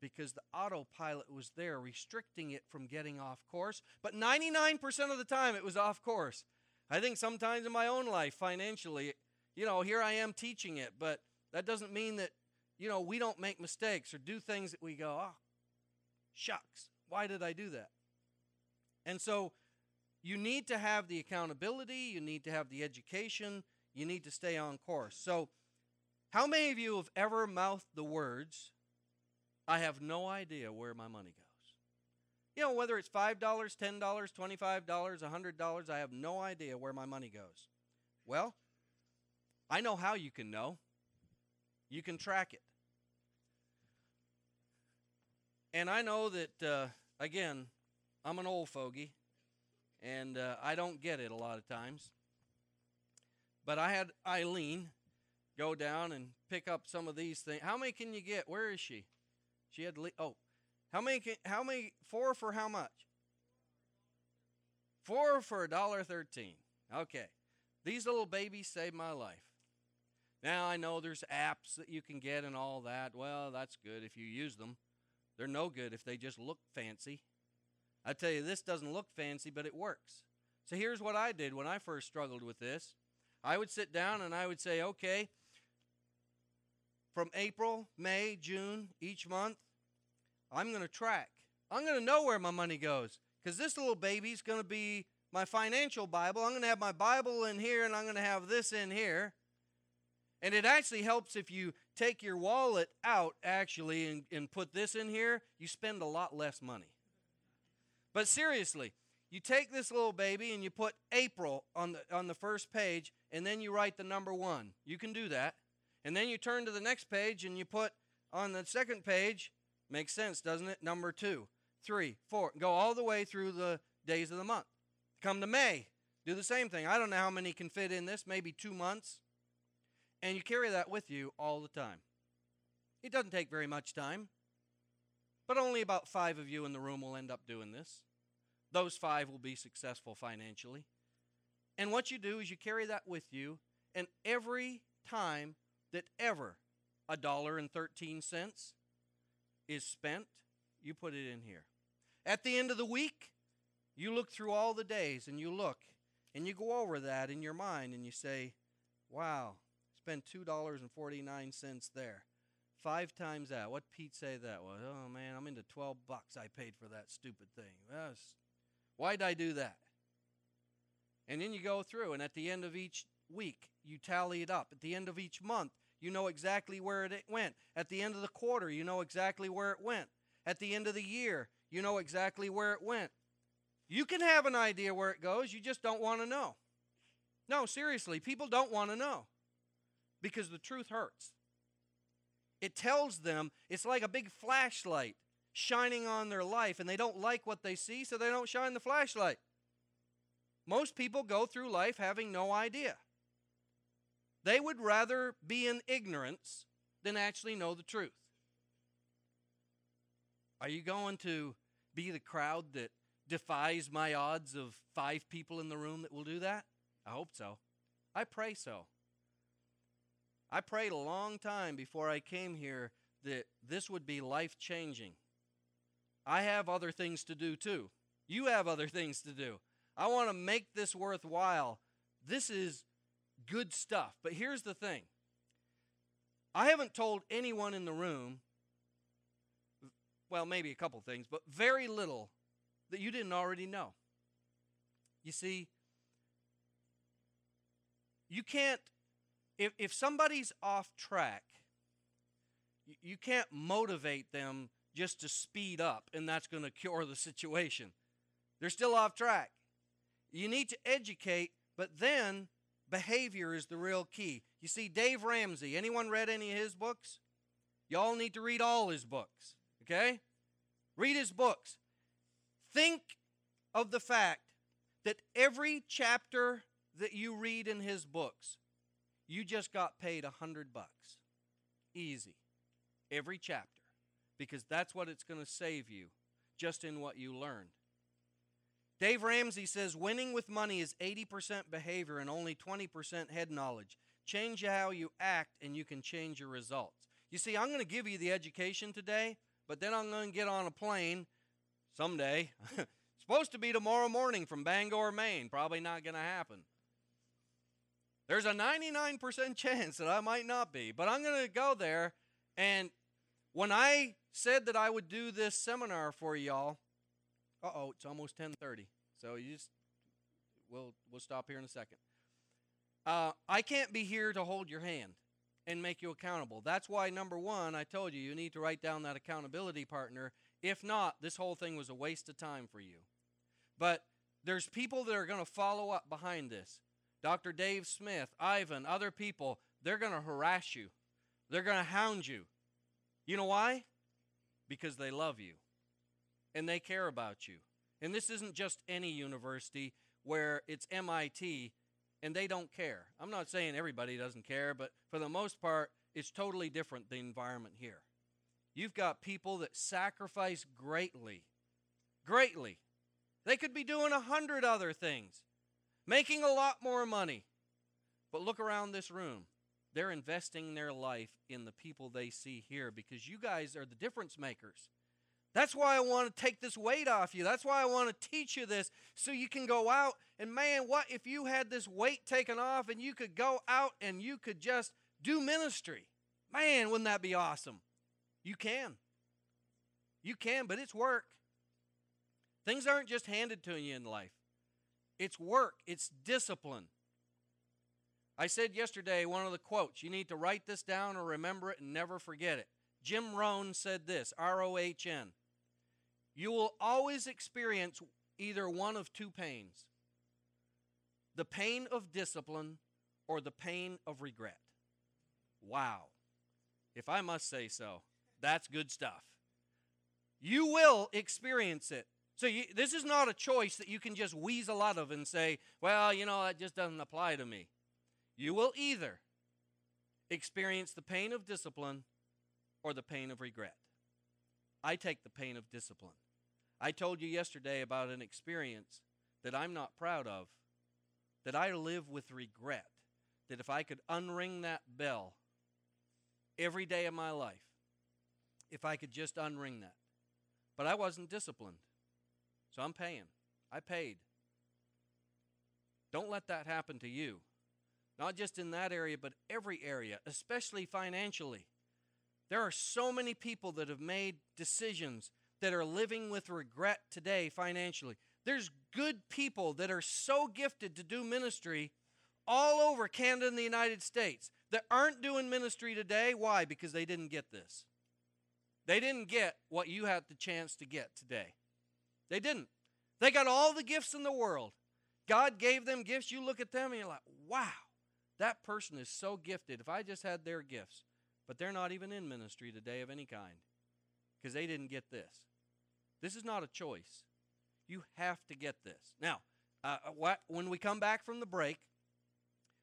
Because the autopilot was there restricting it from getting off course, but 99% of the time it was off course. I think sometimes in my own life, financially, you know, here I am teaching it, but that doesn't mean that, you know, we don't make mistakes or do things that we go, oh, shucks, why did I do that? And so you need to have the accountability, you need to have the education, you need to stay on course. So, how many of you have ever mouthed the words, I have no idea where my money goes? You know, whether it's $5, $10, $25, $100, I have no idea where my money goes. Well, I know how you can know. You can track it. And I know that, uh, again, I'm an old fogey, and uh, I don't get it a lot of times. But I had Eileen go down and pick up some of these things. How many can you get? Where is she? She had to leave. Oh, how many? Can, how many? Four for how much? Four for a dollar thirteen. Okay, these little babies saved my life. Now I know there's apps that you can get and all that. Well, that's good if you use them. They're no good if they just look fancy. I tell you, this doesn't look fancy, but it works. So here's what I did when I first struggled with this. I would sit down and I would say, okay, from April, May, June, each month, I'm going to track. I'm going to know where my money goes because this little baby's going to be my financial Bible. I'm going to have my Bible in here and I'm going to have this in here. And it actually helps if you take your wallet out, actually, and, and put this in here, you spend a lot less money. But seriously, you take this little baby and you put April on the, on the first page, and then you write the number one. You can do that. And then you turn to the next page and you put on the second page, makes sense, doesn't it? Number two, three, four. Go all the way through the days of the month. Come to May, do the same thing. I don't know how many can fit in this, maybe two months. And you carry that with you all the time. It doesn't take very much time, but only about five of you in the room will end up doing this. Those five will be successful financially. And what you do is you carry that with you, and every time that ever a dollar and 13 cents is spent, you put it in here. At the end of the week, you look through all the days and you look and you go over that in your mind and you say, wow, spend $2.49 there. Five times that. What Pete say that was? Oh man, I'm into 12 bucks I paid for that stupid thing. That's, why'd I do that? And then you go through, and at the end of each week, you tally it up. At the end of each month, you know exactly where it went. At the end of the quarter, you know exactly where it went. At the end of the year, you know exactly where it went. You can have an idea where it goes, you just don't want to know. No, seriously, people don't want to know because the truth hurts. It tells them it's like a big flashlight shining on their life, and they don't like what they see, so they don't shine the flashlight. Most people go through life having no idea. They would rather be in ignorance than actually know the truth. Are you going to be the crowd that defies my odds of five people in the room that will do that? I hope so. I pray so. I prayed a long time before I came here that this would be life changing. I have other things to do too. You have other things to do. I want to make this worthwhile. This is good stuff. But here's the thing I haven't told anyone in the room, well, maybe a couple things, but very little that you didn't already know. You see, you can't, if, if somebody's off track, you, you can't motivate them just to speed up and that's going to cure the situation. They're still off track. You need to educate, but then behavior is the real key. You see, Dave Ramsey, anyone read any of his books? Y'all need to read all his books, okay? Read his books. Think of the fact that every chapter that you read in his books, you just got paid a hundred bucks. Easy. Every chapter. Because that's what it's going to save you just in what you learned. Dave Ramsey says winning with money is 80% behavior and only 20% head knowledge. Change how you act and you can change your results. You see, I'm going to give you the education today, but then I'm going to get on a plane someday. Supposed to be tomorrow morning from Bangor, Maine. Probably not going to happen. There's a 99% chance that I might not be, but I'm going to go there. And when I said that I would do this seminar for y'all, uh oh, it's almost 10:30. So you just we'll we'll stop here in a second. Uh, I can't be here to hold your hand and make you accountable. That's why number one, I told you you need to write down that accountability partner. If not, this whole thing was a waste of time for you. But there's people that are going to follow up behind this. Dr. Dave Smith, Ivan, other people, they're going to harass you. They're going to hound you. You know why? Because they love you and they care about you. And this isn't just any university where it's MIT and they don't care. I'm not saying everybody doesn't care, but for the most part, it's totally different the environment here. You've got people that sacrifice greatly. Greatly. They could be doing a hundred other things, making a lot more money. But look around this room. They're investing their life in the people they see here because you guys are the difference makers. That's why I want to take this weight off you. That's why I want to teach you this so you can go out and man, what if you had this weight taken off and you could go out and you could just do ministry? Man, wouldn't that be awesome? You can. You can, but it's work. Things aren't just handed to you in life. It's work, it's discipline. I said yesterday one of the quotes, you need to write this down or remember it and never forget it. Jim Rohn said this, R O H N. You will always experience either one of two pains the pain of discipline or the pain of regret. Wow. If I must say so, that's good stuff. You will experience it. So, you, this is not a choice that you can just weasel out of and say, well, you know, that just doesn't apply to me. You will either experience the pain of discipline or the pain of regret. I take the pain of discipline. I told you yesterday about an experience that I'm not proud of, that I live with regret, that if I could unring that bell every day of my life, if I could just unring that. But I wasn't disciplined. So I'm paying. I paid. Don't let that happen to you. Not just in that area, but every area, especially financially. There are so many people that have made decisions that are living with regret today financially. There's good people that are so gifted to do ministry all over Canada and the United States that aren't doing ministry today. Why? Because they didn't get this. They didn't get what you had the chance to get today. They didn't. They got all the gifts in the world. God gave them gifts. You look at them and you're like, wow, that person is so gifted. If I just had their gifts, but they're not even in ministry today of any kind because they didn't get this. This is not a choice. You have to get this. Now, uh, what, when we come back from the break,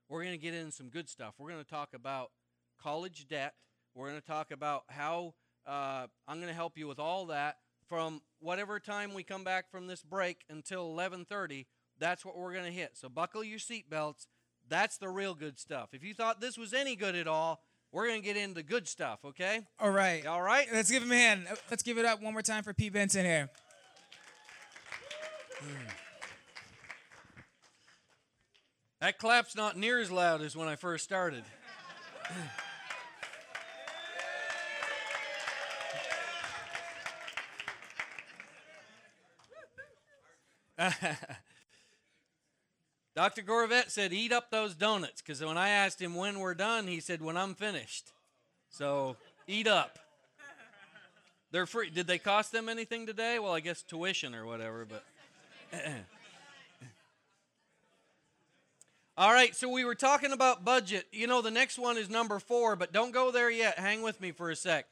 we're going to get in some good stuff. We're going to talk about college debt. We're going to talk about how uh, I'm going to help you with all that from whatever time we come back from this break until 11:30. That's what we're going to hit. So buckle your seatbelts. That's the real good stuff. If you thought this was any good at all, we're going to get into the good stuff, okay? All right. All right? Let's give him a hand. Let's give it up one more time for Pete Benson here. Hmm. That clap's not near as loud as when I first started. Dr. Gorvette said, Eat up those donuts, because when I asked him when we're done, he said, When I'm finished. So eat up. They're free. Did they cost them anything today? Well, I guess tuition or whatever, but. All right, so we were talking about budget. You know, the next one is number four, but don't go there yet. Hang with me for a sec.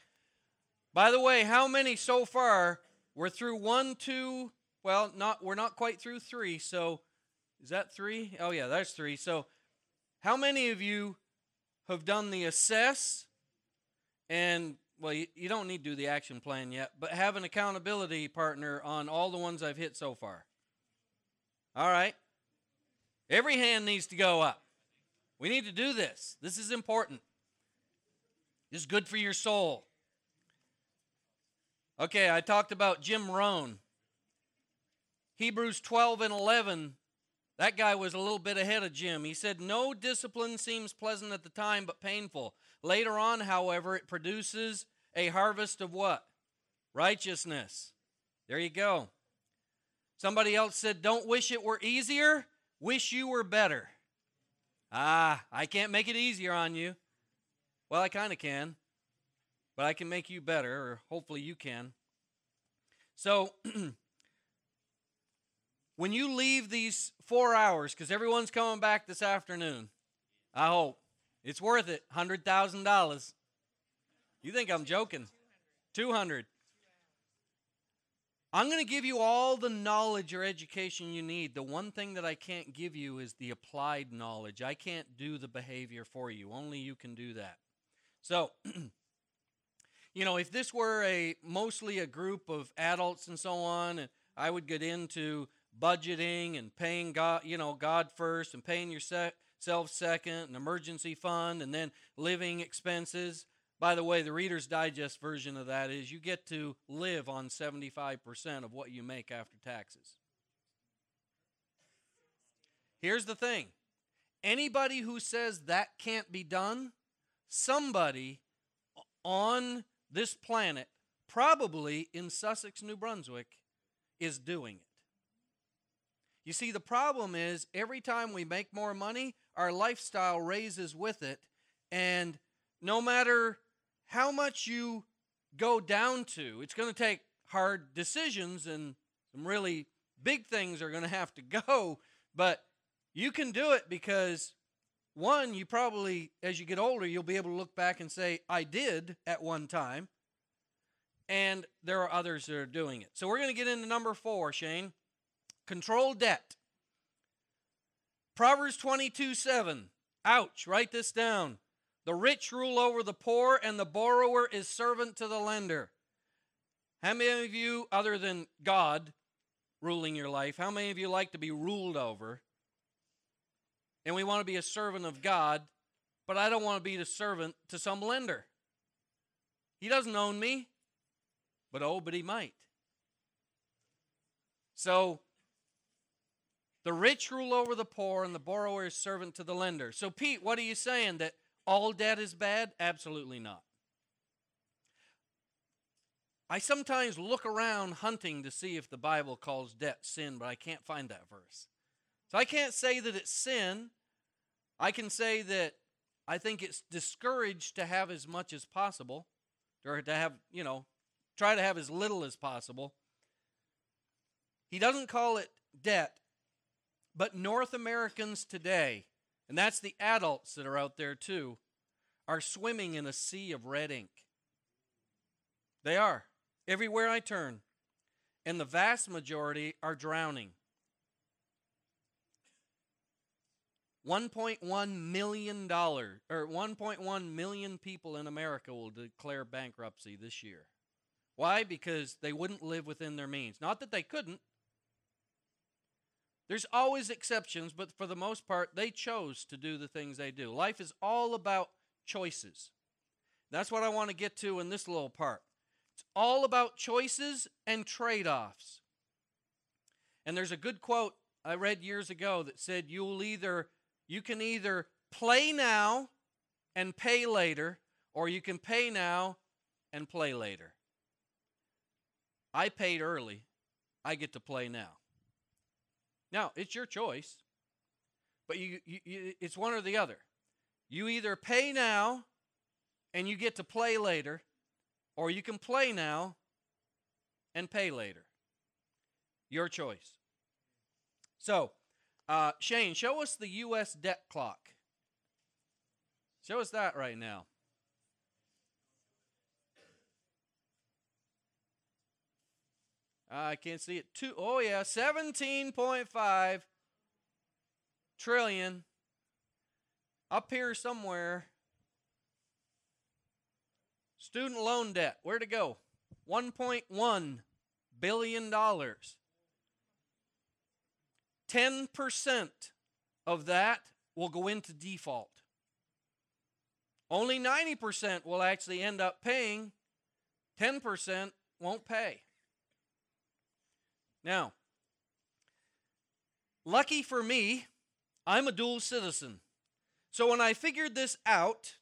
By the way, how many so far? We're through one, two. Well, not we're not quite through three. So, is that three? Oh yeah, that's three. So, how many of you have done the assess? And well, you, you don't need to do the action plan yet, but have an accountability partner on all the ones I've hit so far. All right. Every hand needs to go up. We need to do this. This is important. This is good for your soul. Okay, I talked about Jim Rohn. Hebrews 12 and 11, that guy was a little bit ahead of Jim. He said, No discipline seems pleasant at the time, but painful. Later on, however, it produces a harvest of what? Righteousness. There you go. Somebody else said, Don't wish it were easier, wish you were better. Ah, I can't make it easier on you. Well, I kind of can, but I can make you better, or hopefully you can. So, when you leave these four hours, because everyone's coming back this afternoon, I hope it's worth it. Hundred thousand dollars. You think I'm joking? Two hundred. I'm going to give you all the knowledge or education you need. The one thing that I can't give you is the applied knowledge. I can't do the behavior for you. Only you can do that. So, you know, if this were a mostly a group of adults and so on, I would get into budgeting and paying God, you know, God first and paying yourself second, an emergency fund, and then living expenses. By the way, the Reader's Digest version of that is you get to live on 75% of what you make after taxes. Here's the thing anybody who says that can't be done, somebody on this planet, probably in Sussex, New Brunswick, is doing it. You see, the problem is every time we make more money, our lifestyle raises with it. And no matter how much you go down to, it's going to take hard decisions and some really big things are going to have to go. But you can do it because, one, you probably, as you get older, you'll be able to look back and say, I did at one time. And there are others that are doing it. So we're going to get into number four, Shane. Control debt. Proverbs 22 7. Ouch, write this down. The rich rule over the poor, and the borrower is servant to the lender. How many of you, other than God ruling your life, how many of you like to be ruled over? And we want to be a servant of God, but I don't want to be the servant to some lender. He doesn't own me, but oh, but he might. So, the rich rule over the poor, and the borrower is servant to the lender. So, Pete, what are you saying? That all debt is bad? Absolutely not. I sometimes look around hunting to see if the Bible calls debt sin, but I can't find that verse. So I can't say that it's sin. I can say that I think it's discouraged to have as much as possible, or to have, you know, try to have as little as possible. He doesn't call it debt, but North Americans today, and that's the adults that are out there too, are swimming in a sea of red ink. They are. Everywhere I turn. And the vast majority are drowning. 1.1 million dollar or 1.1 million people in America will declare bankruptcy this year. Why? Because they wouldn't live within their means. Not that they couldn't. There's always exceptions, but for the most part, they chose to do the things they do. Life is all about choices. That's what I want to get to in this little part. It's all about choices and trade offs. And there's a good quote I read years ago that said, You'll either you can either play now and pay later, or you can pay now and play later. I paid early. I get to play now. Now, it's your choice, but you, you, you, it's one or the other. You either pay now and you get to play later, or you can play now and pay later. Your choice. So, uh, Shane, show us the U.S. debt clock. Show us that right now. I can't see it. Two, oh yeah, 17.5 trillion. Up here somewhere. Student loan debt, where to go? 1.1 billion dollars. 10% of that will go into default. Only 90% will actually end up paying, 10% won't pay. Now, lucky for me, I'm a dual citizen. So when I figured this out,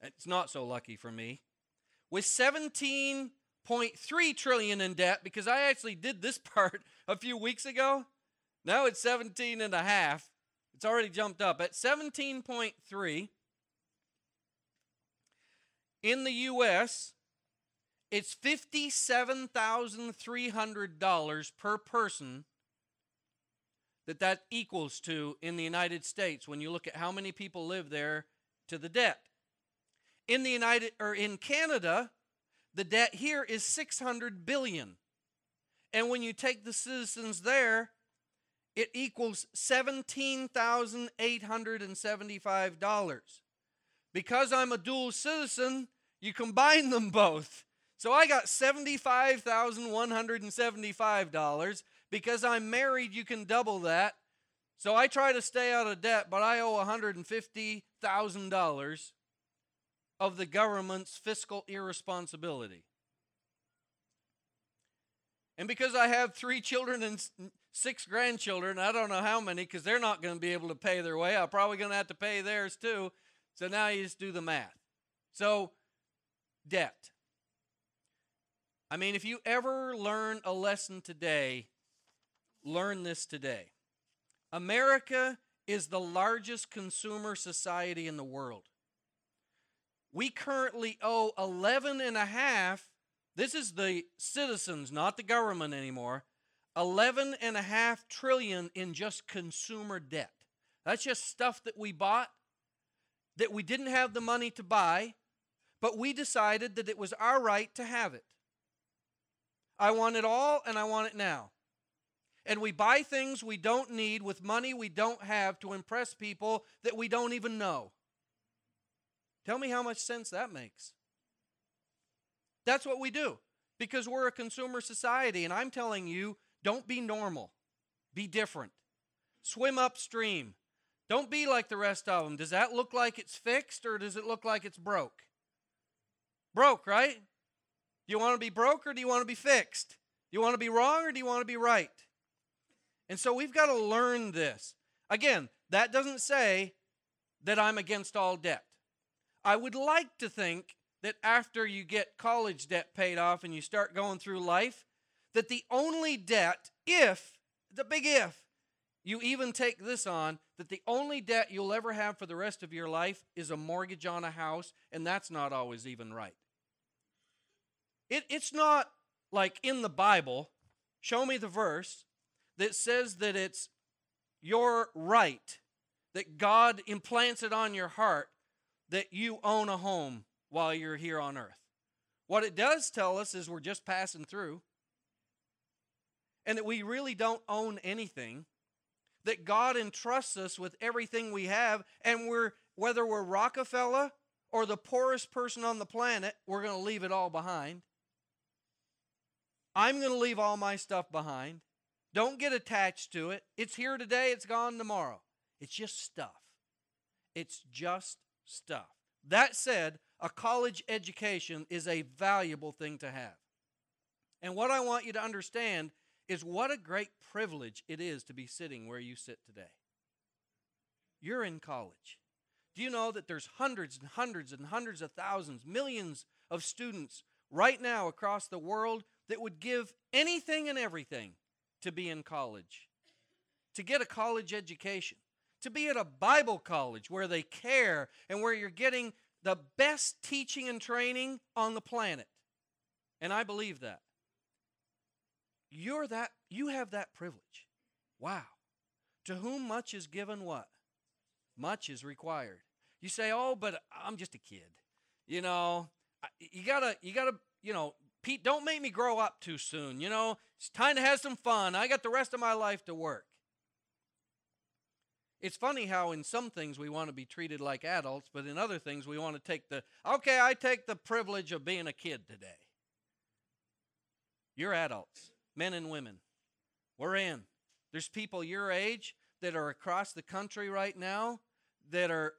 it's not so lucky for me. With 17.3 trillion in debt because I actually did this part a few weeks ago. Now it's 17 and a half. It's already jumped up at 17.3 in the US it's $57,300 per person that that equals to in the United States when you look at how many people live there to the debt. In the United or in Canada, the debt here is 600 billion. And when you take the citizens there, it equals $17,875. Because I'm a dual citizen, you combine them both so I got $75,175. Because I'm married, you can double that. So I try to stay out of debt, but I owe $150,000 of the government's fiscal irresponsibility. And because I have three children and six grandchildren, I don't know how many, because they're not going to be able to pay their way. I'm probably going to have to pay theirs too. So now you just do the math. So, debt. I mean, if you ever learn a lesson today, learn this today. America is the largest consumer society in the world. We currently owe 11 and a half, this is the citizens, not the government anymore, 11 and a half trillion in just consumer debt. That's just stuff that we bought that we didn't have the money to buy, but we decided that it was our right to have it. I want it all and I want it now. And we buy things we don't need with money we don't have to impress people that we don't even know. Tell me how much sense that makes. That's what we do because we're a consumer society. And I'm telling you, don't be normal, be different. Swim upstream. Don't be like the rest of them. Does that look like it's fixed or does it look like it's broke? Broke, right? Do you want to be broke or do you want to be fixed? Do you want to be wrong or do you want to be right? And so we've got to learn this. Again, that doesn't say that I'm against all debt. I would like to think that after you get college debt paid off and you start going through life, that the only debt, if, the big if, you even take this on, that the only debt you'll ever have for the rest of your life is a mortgage on a house, and that's not always even right. It, it's not like in the Bible show me the verse that says that it's your right, that God implants it on your heart that you own a home while you're here on earth. What it does tell us is we're just passing through and that we really don't own anything, that God entrusts us with everything we have, and we're whether we're Rockefeller or the poorest person on the planet, we're going to leave it all behind. I'm going to leave all my stuff behind. Don't get attached to it. It's here today, it's gone tomorrow. It's just stuff. It's just stuff. That said, a college education is a valuable thing to have. And what I want you to understand is what a great privilege it is to be sitting where you sit today. You're in college. Do you know that there's hundreds and hundreds and hundreds of thousands, millions of students right now across the world that would give anything and everything to be in college, to get a college education, to be at a Bible college where they care and where you're getting the best teaching and training on the planet. And I believe that. You're that you have that privilege. Wow. To whom much is given what? Much is required. You say, "Oh, but I'm just a kid." You know, you got to you got to, you know, Pete, don't make me grow up too soon. You know, it's time to have some fun. I got the rest of my life to work. It's funny how in some things we want to be treated like adults, but in other things we want to take the, okay, I take the privilege of being a kid today. You're adults, men and women. We're in. There's people your age that are across the country right now that are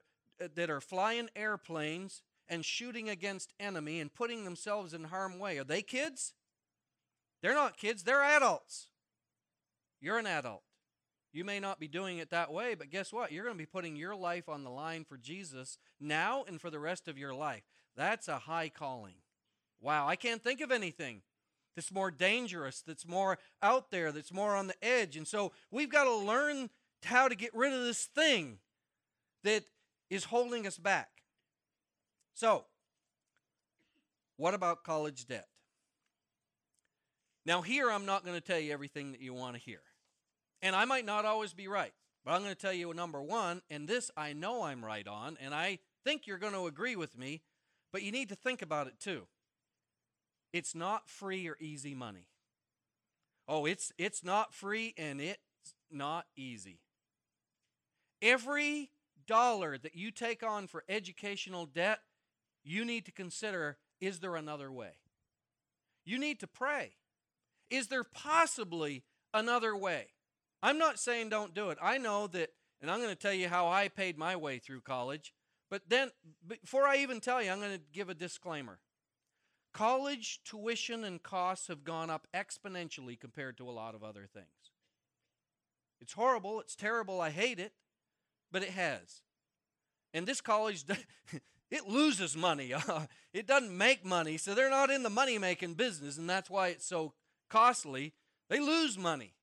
that are flying airplanes and shooting against enemy and putting themselves in harm way. Are they kids? They're not kids, they're adults. You're an adult. You may not be doing it that way, but guess what? You're going to be putting your life on the line for Jesus now and for the rest of your life. That's a high calling. Wow, I can't think of anything that's more dangerous, that's more out there, that's more on the edge. And so we've got to learn how to get rid of this thing that is holding us back. So, what about college debt? Now, here I'm not going to tell you everything that you want to hear. And I might not always be right, but I'm going to tell you number one, and this I know I'm right on, and I think you're going to agree with me, but you need to think about it too. It's not free or easy money. Oh, it's it's not free and it's not easy. Every dollar that you take on for educational debt, you need to consider is there another way? You need to pray. Is there possibly another way? I'm not saying don't do it. I know that, and I'm going to tell you how I paid my way through college. But then, before I even tell you, I'm going to give a disclaimer. College tuition and costs have gone up exponentially compared to a lot of other things. It's horrible, it's terrible, I hate it, but it has. And this college, it loses money. it doesn't make money, so they're not in the money making business, and that's why it's so costly. They lose money.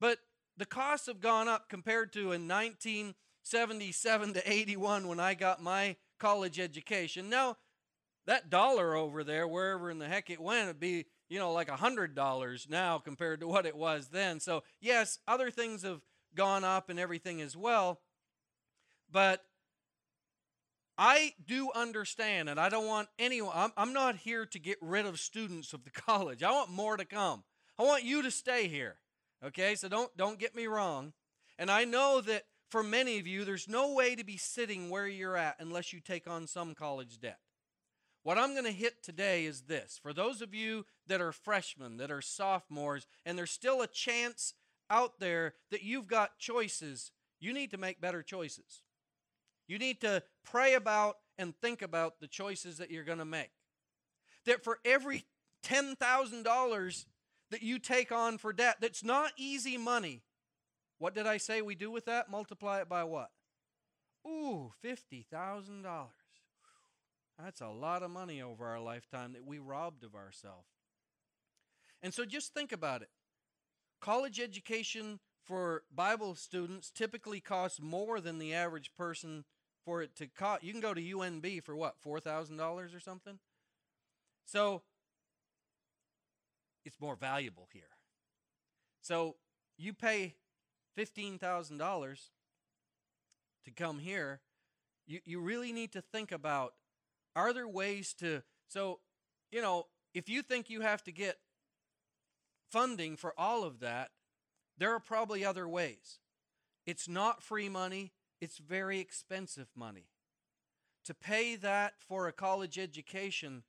But the costs have gone up compared to in 1977 to 81 when I got my college education. Now, that dollar over there, wherever in the heck it went, it'd be, you know, like a $100 now compared to what it was then. So, yes, other things have gone up and everything as well. But I do understand, and I don't want anyone, I'm, I'm not here to get rid of students of the college. I want more to come. I want you to stay here. Okay, so don't don't get me wrong. And I know that for many of you, there's no way to be sitting where you're at unless you take on some college debt. What I'm going to hit today is this. For those of you that are freshmen, that are sophomores, and there's still a chance out there that you've got choices, you need to make better choices. You need to pray about and think about the choices that you're going to make. That for every $10,000 that you take on for debt that's not easy money. What did I say we do with that? Multiply it by what? Ooh, $50,000. That's a lot of money over our lifetime that we robbed of ourselves. And so just think about it. College education for Bible students typically costs more than the average person for it to cost. You can go to UNB for what, $4,000 or something? So it's more valuable here. So you pay $15,000 to come here. You, you really need to think about are there ways to. So, you know, if you think you have to get funding for all of that, there are probably other ways. It's not free money, it's very expensive money. To pay that for a college education,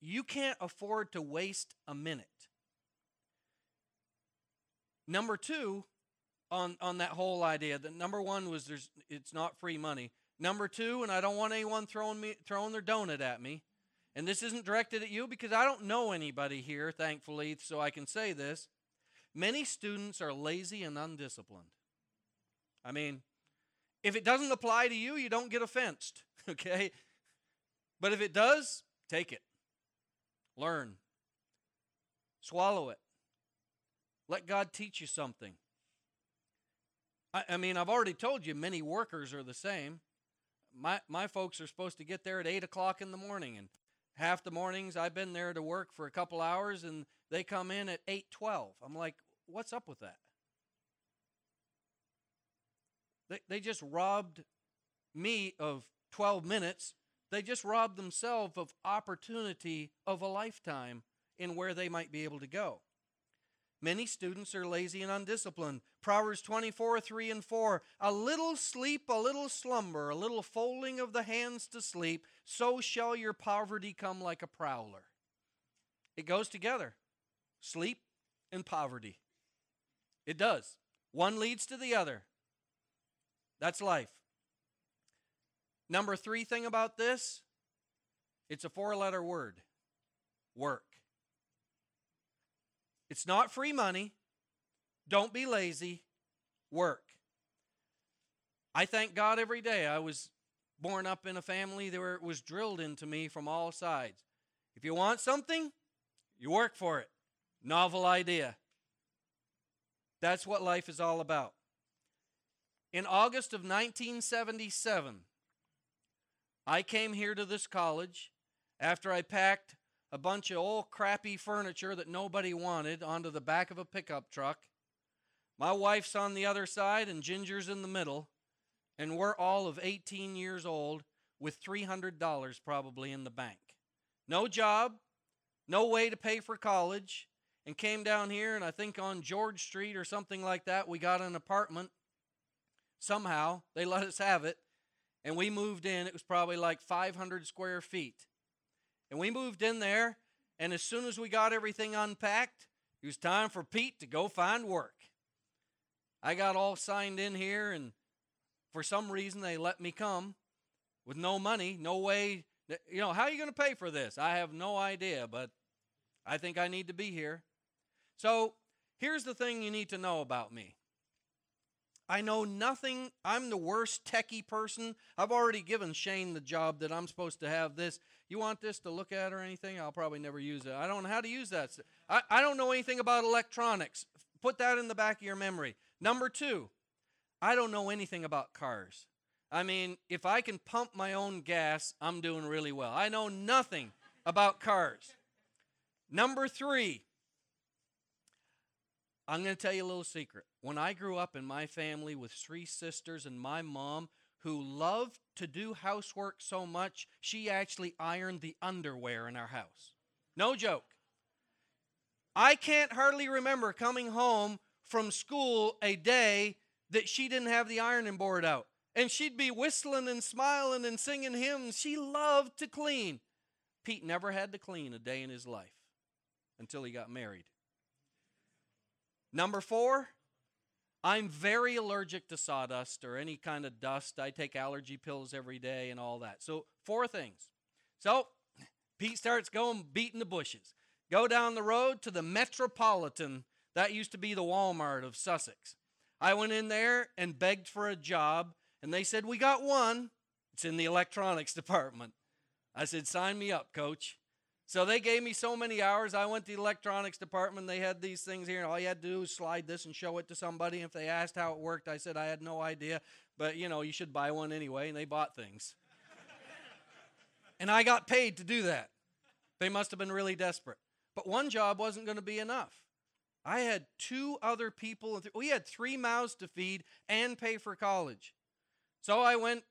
you can't afford to waste a minute. Number two, on, on that whole idea, the number one was there's it's not free money. Number two, and I don't want anyone throwing me throwing their donut at me, and this isn't directed at you because I don't know anybody here, thankfully, so I can say this. Many students are lazy and undisciplined. I mean, if it doesn't apply to you, you don't get offensed, okay? But if it does, take it. Learn. Swallow it. Let God teach you something. I, I, mean, I've already told you many workers are the same. My, my folks are supposed to get there at 8 o'clock in the morning, and half the mornings I've been there to work for a couple hours, and they come in at 8.12. I'm like, what's up with that? They, they just robbed me of 12 minutes. They just robbed themselves of opportunity of a lifetime in where they might be able to go. Many students are lazy and undisciplined. Proverbs 24, 3 and 4. A little sleep, a little slumber, a little folding of the hands to sleep, so shall your poverty come like a prowler. It goes together sleep and poverty. It does. One leads to the other. That's life. Number three thing about this it's a four letter word work. It's not free money. Don't be lazy. Work. I thank God every day. I was born up in a family where it was drilled into me from all sides. If you want something, you work for it. Novel idea. That's what life is all about. In August of 1977, I came here to this college after I packed a bunch of old crappy furniture that nobody wanted onto the back of a pickup truck. My wife's on the other side and Ginger's in the middle, and we're all of 18 years old with $300 probably in the bank. No job, no way to pay for college, and came down here and I think on George Street or something like that, we got an apartment. Somehow they let us have it, and we moved in. It was probably like 500 square feet. And we moved in there, and as soon as we got everything unpacked, it was time for Pete to go find work. I got all signed in here, and for some reason they let me come with no money, no way. You know, how are you going to pay for this? I have no idea, but I think I need to be here. So here's the thing you need to know about me I know nothing. I'm the worst techie person. I've already given Shane the job that I'm supposed to have this. You want this to look at or anything? I'll probably never use it. I don't know how to use that. I, I don't know anything about electronics. Put that in the back of your memory. Number two, I don't know anything about cars. I mean, if I can pump my own gas, I'm doing really well. I know nothing about cars. Number three, I'm going to tell you a little secret. When I grew up in my family with three sisters and my mom, who loved to do housework so much, she actually ironed the underwear in our house. No joke. I can't hardly remember coming home from school a day that she didn't have the ironing board out. And she'd be whistling and smiling and singing hymns. She loved to clean. Pete never had to clean a day in his life until he got married. Number four, I'm very allergic to sawdust or any kind of dust. I take allergy pills every day and all that. So, four things. So, Pete starts going beating the bushes. Go down the road to the Metropolitan. That used to be the Walmart of Sussex. I went in there and begged for a job, and they said, We got one. It's in the electronics department. I said, Sign me up, coach. So they gave me so many hours. I went to the electronics department. They had these things here, and all you had to do was slide this and show it to somebody. If they asked how it worked, I said I had no idea. But you know, you should buy one anyway, and they bought things. and I got paid to do that. They must have been really desperate. But one job wasn't going to be enough. I had two other people. We had three mouths to feed and pay for college. So I went,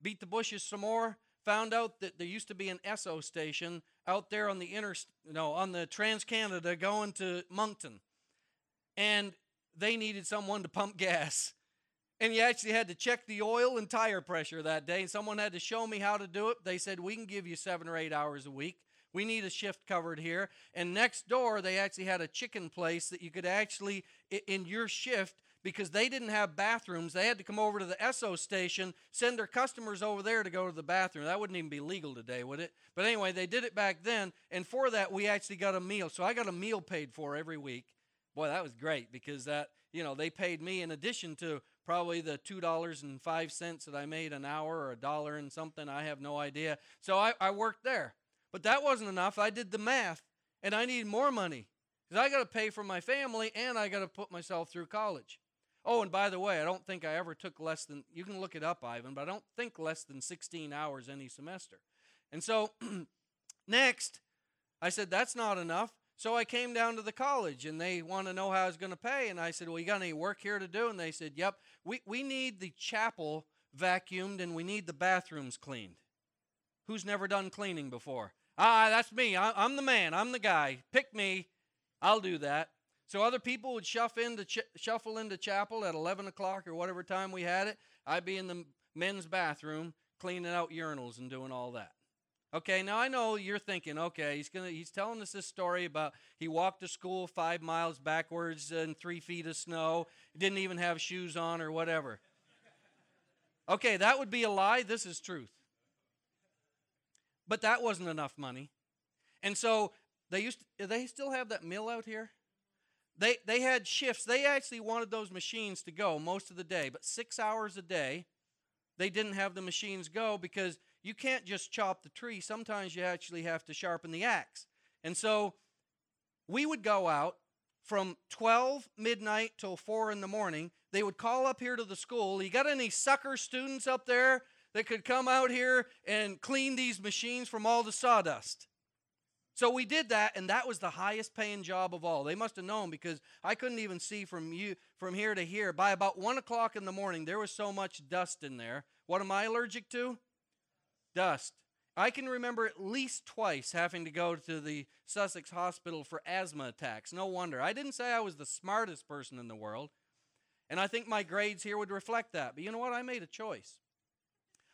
beat the bushes some more, found out that there used to be an Esso station out there on the inter, no, on the Trans Canada going to Moncton, and they needed someone to pump gas. And you actually had to check the oil and tire pressure that day. And someone had to show me how to do it. They said, We can give you seven or eight hours a week. We need a shift covered here. And next door, they actually had a chicken place that you could actually, in your shift, because they didn't have bathrooms, they had to come over to the Esso station, send their customers over there to go to the bathroom. That wouldn't even be legal today, would it? But anyway, they did it back then. And for that, we actually got a meal. So I got a meal paid for every week. Boy, that was great because that, you know, they paid me in addition to probably the $2.05 that I made an hour or a dollar and something. I have no idea. So I, I worked there. But that wasn't enough. I did the math and I needed more money because I got to pay for my family and I got to put myself through college. Oh, and by the way, I don't think I ever took less than, you can look it up, Ivan, but I don't think less than 16 hours any semester. And so next, I said, that's not enough. So I came down to the college and they want to know how I was going to pay. And I said, Well, you got any work here to do? And they said, Yep. We, we need the chapel vacuumed and we need the bathrooms cleaned. Who's never done cleaning before? Ah, that's me. I, am the man. I'm the guy. Pick me. I'll do that. So other people would shuffle into, ch- shuffle into chapel at 11 o'clock or whatever time we had it. I'd be in the men's bathroom cleaning out urinals and doing all that. Okay, now I know you're thinking, okay, he's gonna he's telling us this story about he walked to school five miles backwards in three feet of snow, didn't even have shoes on or whatever. Okay, that would be a lie. This is truth. But that wasn't enough money. And so they used to, they still have that mill out here? They they had shifts. They actually wanted those machines to go most of the day, but 6 hours a day they didn't have the machines go because you can't just chop the tree. Sometimes you actually have to sharpen the axe. And so we would go out from 12 midnight till 4 in the morning. They would call up here to the school. You got any sucker students up there that could come out here and clean these machines from all the sawdust? So we did that, and that was the highest paying job of all. They must have known because I couldn't even see from you from here to here. By about one o'clock in the morning, there was so much dust in there. What am I allergic to? dust. I can remember at least twice having to go to the Sussex hospital for asthma attacks. No wonder. I didn't say I was the smartest person in the world, and I think my grades here would reflect that. But you know what? I made a choice.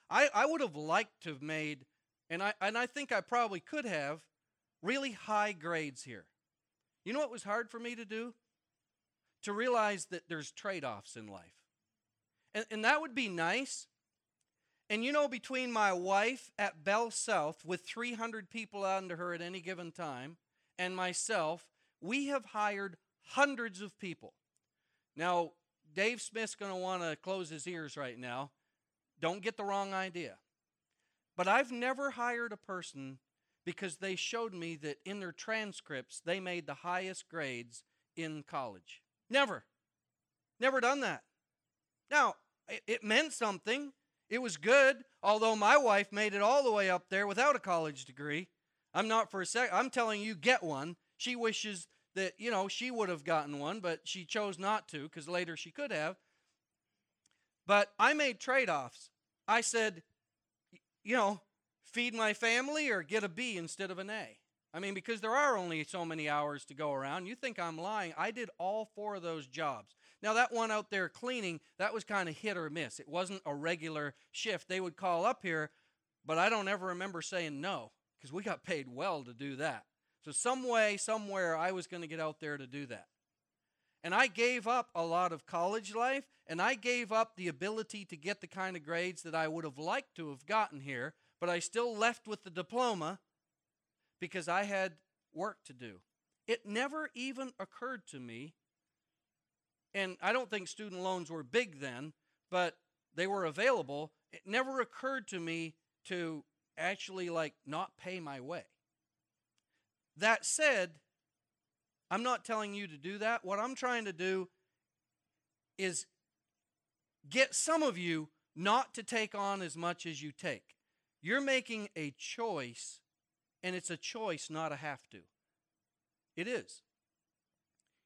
I, I would have liked to have made, and I, and I think I probably could have, really high grades here. You know what was hard for me to do? To realize that there's trade offs in life. And, and that would be nice and you know, between my wife at Bell South with 300 people under her at any given time and myself, we have hired hundreds of people. Now, Dave Smith's going to want to close his ears right now. Don't get the wrong idea. But I've never hired a person because they showed me that in their transcripts they made the highest grades in college. Never. Never done that. Now, it meant something. It was good, although my wife made it all the way up there without a college degree. I'm not for a sec. I'm telling you, get one. She wishes that, you know, she would have gotten one, but she chose not to because later she could have. But I made trade offs. I said, you know, feed my family or get a B instead of an A. I mean, because there are only so many hours to go around. You think I'm lying. I did all four of those jobs. Now, that one out there cleaning, that was kind of hit or miss. It wasn't a regular shift. They would call up here, but I don't ever remember saying no because we got paid well to do that. So, some way, somewhere, I was going to get out there to do that. And I gave up a lot of college life, and I gave up the ability to get the kind of grades that I would have liked to have gotten here, but I still left with the diploma because I had work to do. It never even occurred to me and I don't think student loans were big then, but they were available. It never occurred to me to actually like not pay my way. That said, I'm not telling you to do that. What I'm trying to do is get some of you not to take on as much as you take. You're making a choice, and it's a choice, not a have to. It is.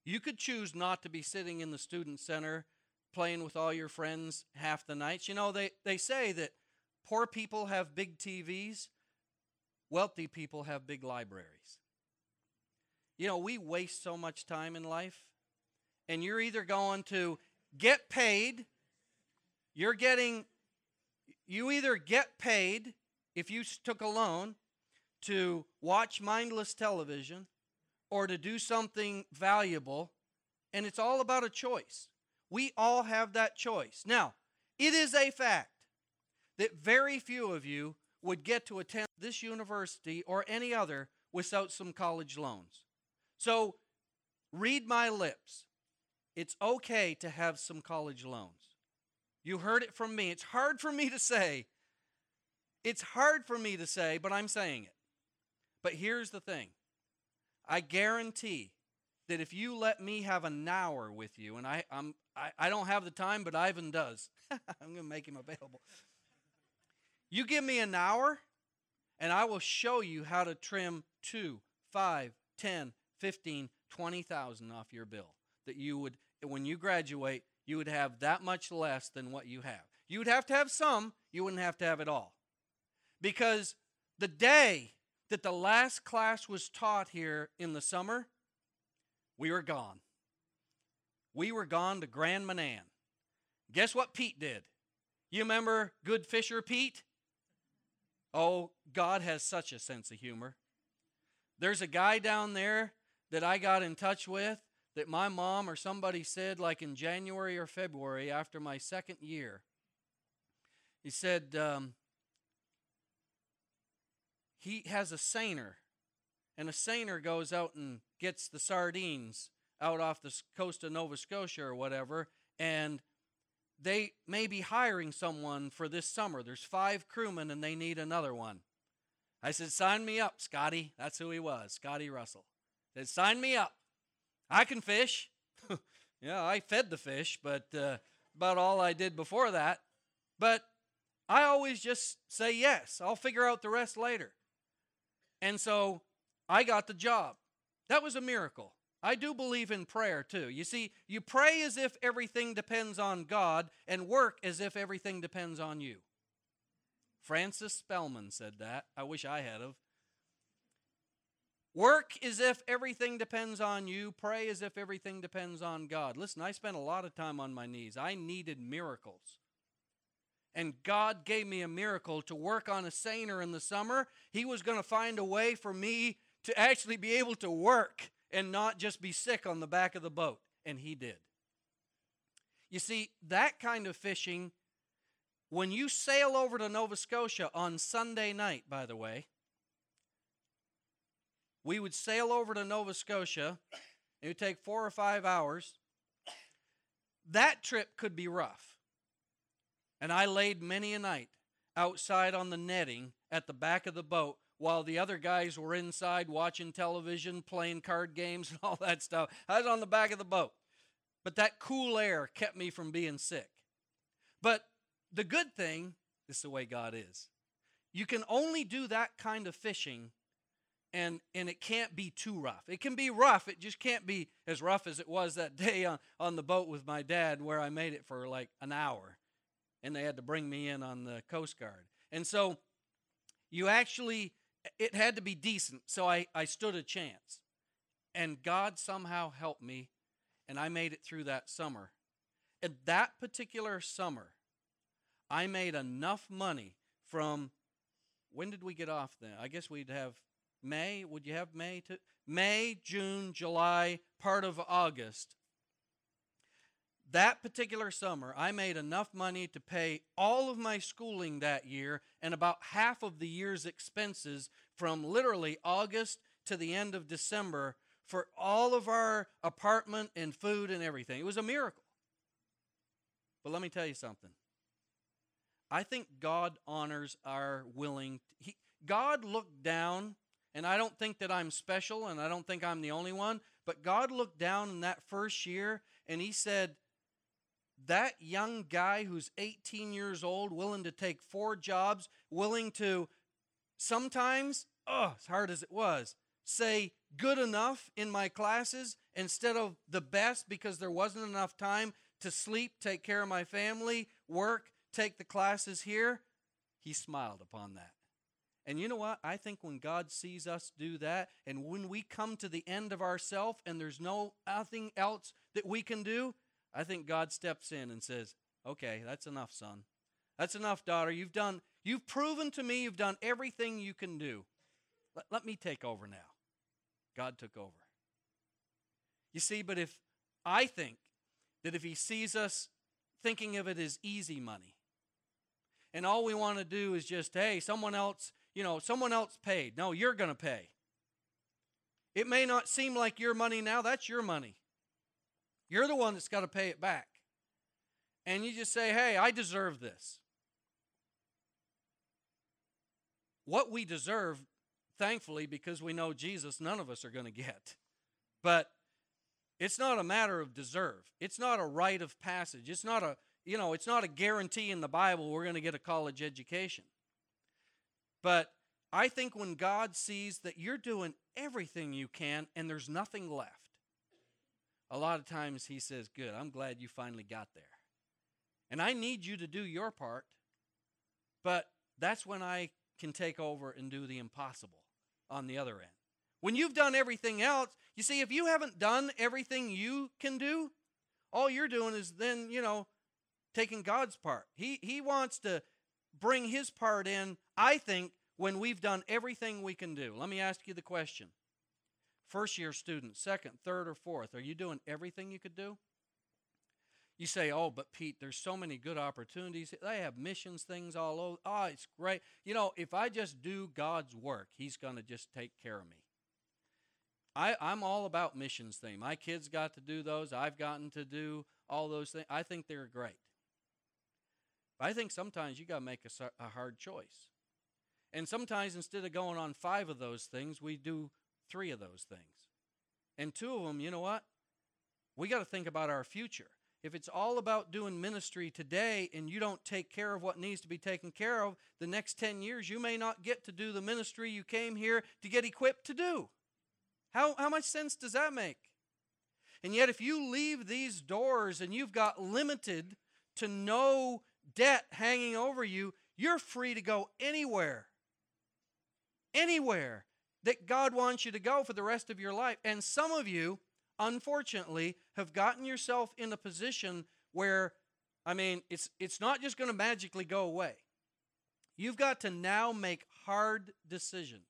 You could choose not to be sitting in the student center playing with all your friends half the nights. You know, they, they say that poor people have big TVs, wealthy people have big libraries. You know, we waste so much time in life, and you're either going to get paid, you're getting, you either get paid if you took a loan to watch mindless television or to do something valuable, and it's all about a choice. We all have that choice. Now, it is a fact that very few of you would get to attend this university or any other without some college loans. So, read my lips. It's okay to have some college loans. You heard it from me. It's hard for me to say. It's hard for me to say, but I'm saying it. But here's the thing I guarantee that if you let me have an hour with you, and I, I'm, I, I don't have the time, but Ivan does, I'm going to make him available. You give me an hour, and I will show you how to trim two, five, ten, fifteen, twenty thousand off your bill. That you would, when you graduate, you would have that much less than what you have. You would have to have some, you wouldn't have to have it all. Because the day that the last class was taught here in the summer, we were gone. We were gone to Grand Manan. Guess what Pete did? You remember Good Fisher Pete? Oh, God has such a sense of humor. There's a guy down there that I got in touch with that my mom or somebody said, like in January or February after my second year. He said, um, he has a seiner, and a seiner goes out and gets the sardines out off the coast of Nova Scotia or whatever, and they may be hiring someone for this summer. There's five crewmen and they need another one. I said, Sign me up, Scotty. That's who he was, Scotty Russell. Said, Sign me up. I can fish. yeah, I fed the fish, but uh, about all I did before that. But I always just say yes. I'll figure out the rest later. And so I got the job. That was a miracle. I do believe in prayer too. You see, you pray as if everything depends on God and work as if everything depends on you. Francis Spellman said that. I wish I had of. Work as if everything depends on you. Pray as if everything depends on God. Listen, I spent a lot of time on my knees. I needed miracles. And God gave me a miracle to work on a seiner in the summer. He was going to find a way for me to actually be able to work and not just be sick on the back of the boat. And he did. You see, that kind of fishing, when you sail over to Nova Scotia on Sunday night, by the way, we would sail over to Nova Scotia. It would take four or five hours. That trip could be rough. And I laid many a night outside on the netting at the back of the boat while the other guys were inside watching television, playing card games, and all that stuff. I was on the back of the boat. But that cool air kept me from being sick. But the good thing is the way God is. You can only do that kind of fishing and and it can't be too rough. It can be rough, it just can't be as rough as it was that day on, on the boat with my dad where I made it for like an hour and they had to bring me in on the Coast Guard. And so you actually it had to be decent, so I, I stood a chance. And God somehow helped me, and I made it through that summer. And that particular summer, I made enough money from when did we get off then? I guess we'd have May. Would you have May to May, June, July, part of August that particular summer, I made enough money to pay all of my schooling that year and about half of the year's expenses from literally August to the end of December for all of our apartment and food and everything. It was a miracle. But let me tell you something. I think God honors our willing. He, God looked down, and I don't think that I'm special, and I don't think I'm the only one, but God looked down in that first year and He said, that young guy who's 18 years old, willing to take four jobs, willing to sometimes, oh, as hard as it was, say good enough in my classes instead of the best because there wasn't enough time to sleep, take care of my family, work, take the classes here, he smiled upon that. And you know what? I think when God sees us do that, and when we come to the end of ourself and there's no nothing else that we can do, I think God steps in and says, Okay, that's enough, son. That's enough, daughter. You've done, you've proven to me you've done everything you can do. Let, let me take over now. God took over. You see, but if I think that if he sees us thinking of it as easy money, and all we want to do is just, hey, someone else, you know, someone else paid. No, you're going to pay. It may not seem like your money now, that's your money. You're the one that's got to pay it back. And you just say, hey, I deserve this. What we deserve, thankfully, because we know Jesus, none of us are going to get. But it's not a matter of deserve. It's not a rite of passage. It's not a, you know, it's not a guarantee in the Bible we're going to get a college education. But I think when God sees that you're doing everything you can and there's nothing left, a lot of times he says, Good, I'm glad you finally got there. And I need you to do your part, but that's when I can take over and do the impossible on the other end. When you've done everything else, you see, if you haven't done everything you can do, all you're doing is then, you know, taking God's part. He, he wants to bring his part in, I think, when we've done everything we can do. Let me ask you the question First year student, second, third, or fourth, are you doing everything you could do? You say, oh, but Pete, there's so many good opportunities. They have missions things all over. Oh, ah, it's great. You know, if I just do God's work, He's going to just take care of me. I, I'm all about missions thing. My kids got to do those. I've gotten to do all those things. I think they're great. But I think sometimes you got to make a, a hard choice. And sometimes instead of going on five of those things, we do three of those things. And two of them, you know what? We got to think about our future. If it's all about doing ministry today and you don't take care of what needs to be taken care of, the next 10 years you may not get to do the ministry you came here to get equipped to do. How, how much sense does that make? And yet, if you leave these doors and you've got limited to no debt hanging over you, you're free to go anywhere. Anywhere that God wants you to go for the rest of your life. And some of you, unfortunately, have gotten yourself in a position where, I mean, it's, it's not just going to magically go away. You've got to now make hard decisions.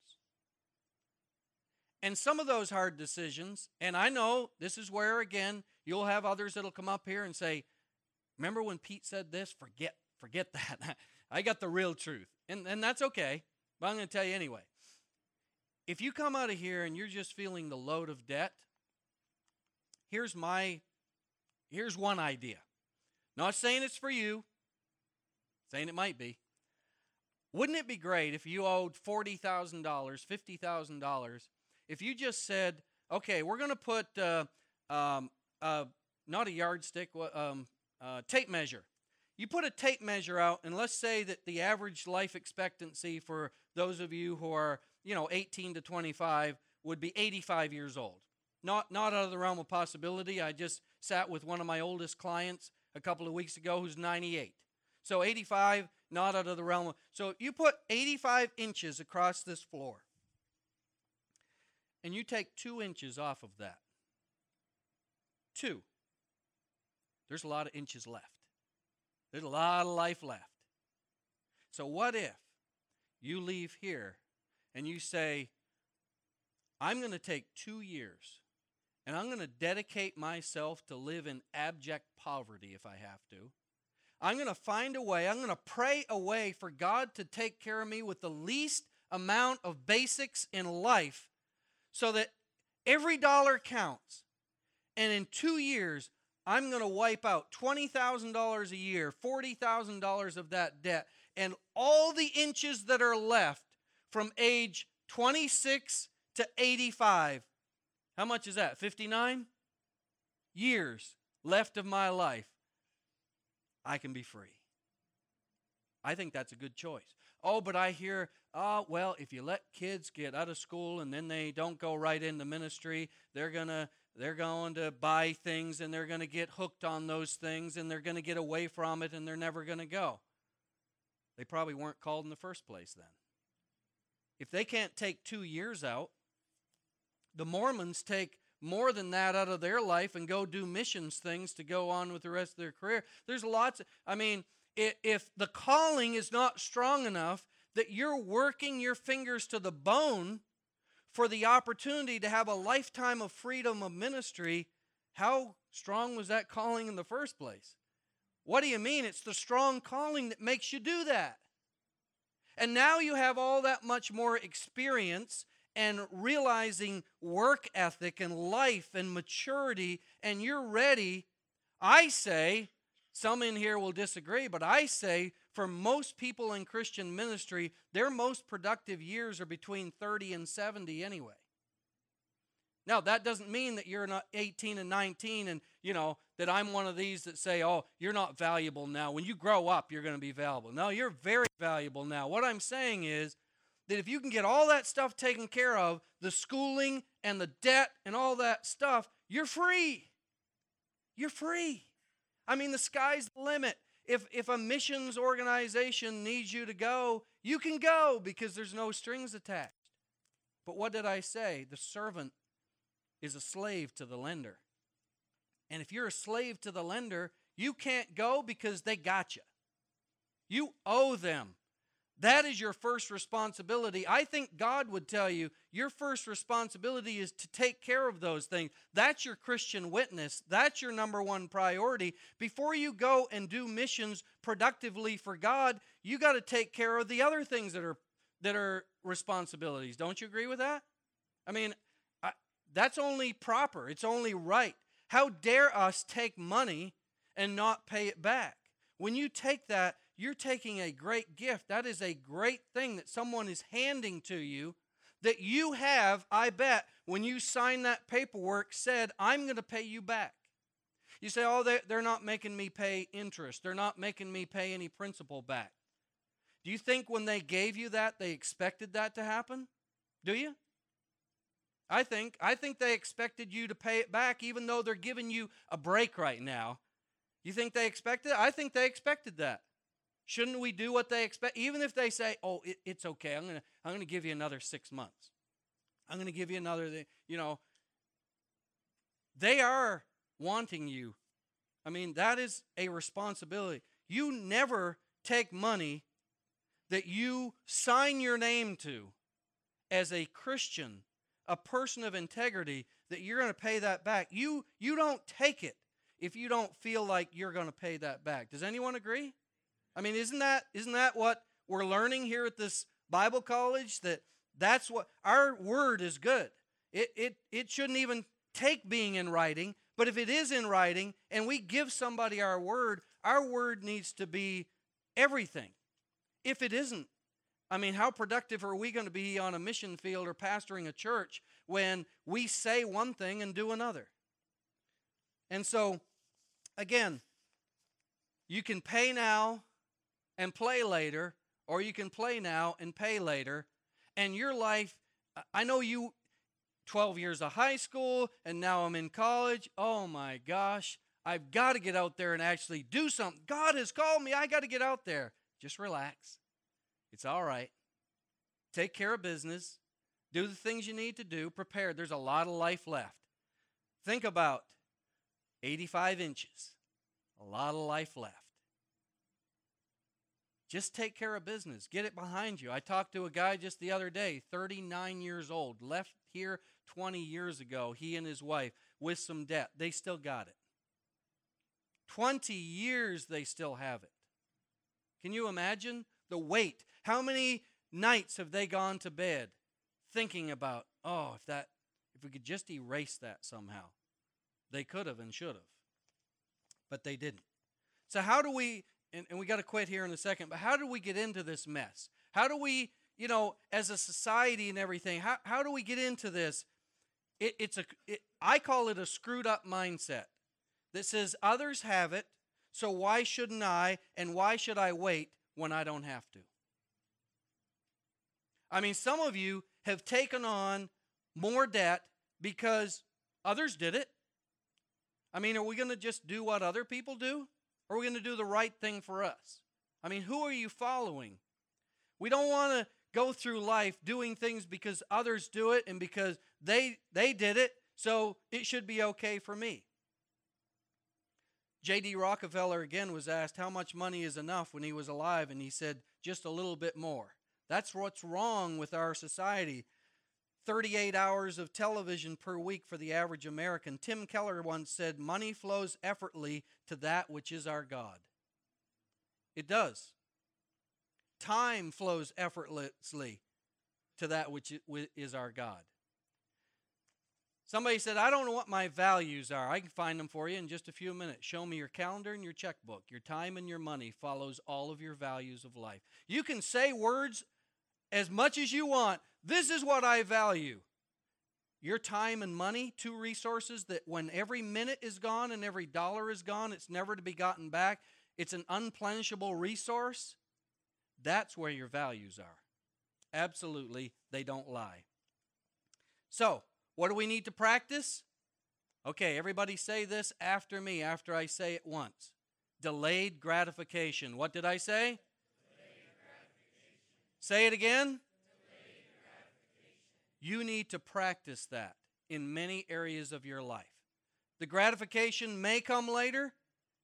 And some of those hard decisions, and I know this is where, again, you'll have others that'll come up here and say, Remember when Pete said this? Forget, forget that. I got the real truth. And, and that's okay, but I'm going to tell you anyway. If you come out of here and you're just feeling the load of debt, here's my here's one idea. Not saying it's for you, saying it might be. Wouldn't it be great if you owed $40,000, $50,000, if you just said, okay, we're going to put uh, um, uh, not a yardstick, um, uh, tape measure. You put a tape measure out, and let's say that the average life expectancy for those of you who are you know, 18 to 25 would be 85 years old. Not, not out of the realm of possibility. I just sat with one of my oldest clients a couple of weeks ago who's 98. So 85, not out of the realm of. So you put 85 inches across this floor, and you take two inches off of that. Two. There's a lot of inches left. There's a lot of life left. So what if you leave here and you say, I'm going to take two years and I'm going to dedicate myself to live in abject poverty if I have to. I'm going to find a way, I'm going to pray a way for God to take care of me with the least amount of basics in life so that every dollar counts. And in two years, I'm going to wipe out $20,000 a year, $40,000 of that debt, and all the inches that are left from age 26 to 85. How much is that? 59 years left of my life. I can be free. I think that's a good choice. Oh, but I hear, oh, well, if you let kids get out of school and then they don't go right into ministry, they're going to they're going to buy things and they're going to get hooked on those things and they're going to get away from it and they're never going to go. They probably weren't called in the first place then. If they can't take 2 years out, the Mormons take more than that out of their life and go do missions things to go on with the rest of their career. There's lots of, I mean, if the calling is not strong enough that you're working your fingers to the bone for the opportunity to have a lifetime of freedom of ministry, how strong was that calling in the first place? What do you mean? It's the strong calling that makes you do that. And now you have all that much more experience and realizing work ethic and life and maturity, and you're ready. I say, some in here will disagree, but I say for most people in Christian ministry, their most productive years are between 30 and 70 anyway. Now, that doesn't mean that you're not 18 and 19 and, you know, that I'm one of these that say, oh, you're not valuable now. When you grow up, you're going to be valuable. No, you're very valuable now. What I'm saying is that if you can get all that stuff taken care of, the schooling and the debt and all that stuff, you're free. You're free. I mean, the sky's the limit. If, if a missions organization needs you to go, you can go because there's no strings attached. But what did I say? The servant is a slave to the lender. And if you're a slave to the lender, you can't go because they got you. You owe them. That is your first responsibility. I think God would tell you your first responsibility is to take care of those things. That's your Christian witness. That's your number one priority. Before you go and do missions productively for God, you got to take care of the other things that are that are responsibilities. Don't you agree with that? I mean, I, that's only proper. It's only right. How dare us take money and not pay it back? When you take that you're taking a great gift. That is a great thing that someone is handing to you that you have, I bet, when you sign that paperwork, said, I'm going to pay you back. You say, oh, they're not making me pay interest. They're not making me pay any principal back. Do you think when they gave you that, they expected that to happen? Do you? I think. I think they expected you to pay it back, even though they're giving you a break right now. You think they expected? I think they expected that. Shouldn't we do what they expect? Even if they say, "Oh, it, it's okay. I'm gonna I'm gonna give you another six months. I'm gonna give you another." You know, they are wanting you. I mean, that is a responsibility. You never take money that you sign your name to as a Christian, a person of integrity, that you're going to pay that back. You you don't take it if you don't feel like you're going to pay that back. Does anyone agree? I mean, isn't that isn't that what we're learning here at this Bible college? That that's what our word is good. It it it shouldn't even take being in writing, but if it is in writing and we give somebody our word, our word needs to be everything. If it isn't, I mean, how productive are we going to be on a mission field or pastoring a church when we say one thing and do another? And so, again, you can pay now and play later, or you can play now and pay later. And your life, I know you 12 years of high school, and now I'm in college. Oh my gosh, I've got to get out there and actually do something. God has called me. I got to get out there. Just relax. It's all right. Take care of business. Do the things you need to do. Prepare. There's a lot of life left. Think about 85 inches. A lot of life left. Just take care of business. Get it behind you. I talked to a guy just the other day, 39 years old, left here 20 years ago, he and his wife, with some debt. They still got it. 20 years they still have it. Can you imagine the weight? How many nights have they gone to bed thinking about, oh, if that if we could just erase that somehow. They could have and should have. But they didn't. So how do we and, and we got to quit here in a second, but how do we get into this mess? How do we, you know, as a society and everything, how, how do we get into this? It, it's a, it, I call it a screwed up mindset that says others have it, so why shouldn't I and why should I wait when I don't have to. I mean, some of you have taken on more debt because others did it. I mean, are we going to just do what other people do? Or are we going to do the right thing for us? I mean, who are you following? We don't want to go through life doing things because others do it and because they they did it, so it should be okay for me. J.D. Rockefeller again was asked how much money is enough when he was alive, and he said, just a little bit more. That's what's wrong with our society. 38 hours of television per week for the average American. Tim Keller once said, Money flows effortlessly to that which is our God. It does. Time flows effortlessly to that which is our God. Somebody said, I don't know what my values are. I can find them for you in just a few minutes. Show me your calendar and your checkbook. Your time and your money follows all of your values of life. You can say words as much as you want. This is what I value. Your time and money, two resources that when every minute is gone and every dollar is gone, it's never to be gotten back. It's an unplenishable resource. That's where your values are. Absolutely, they don't lie. So, what do we need to practice? Okay, everybody say this after me, after I say it once. Delayed gratification. What did I say? Say it again. You need to practice that in many areas of your life. The gratification may come later,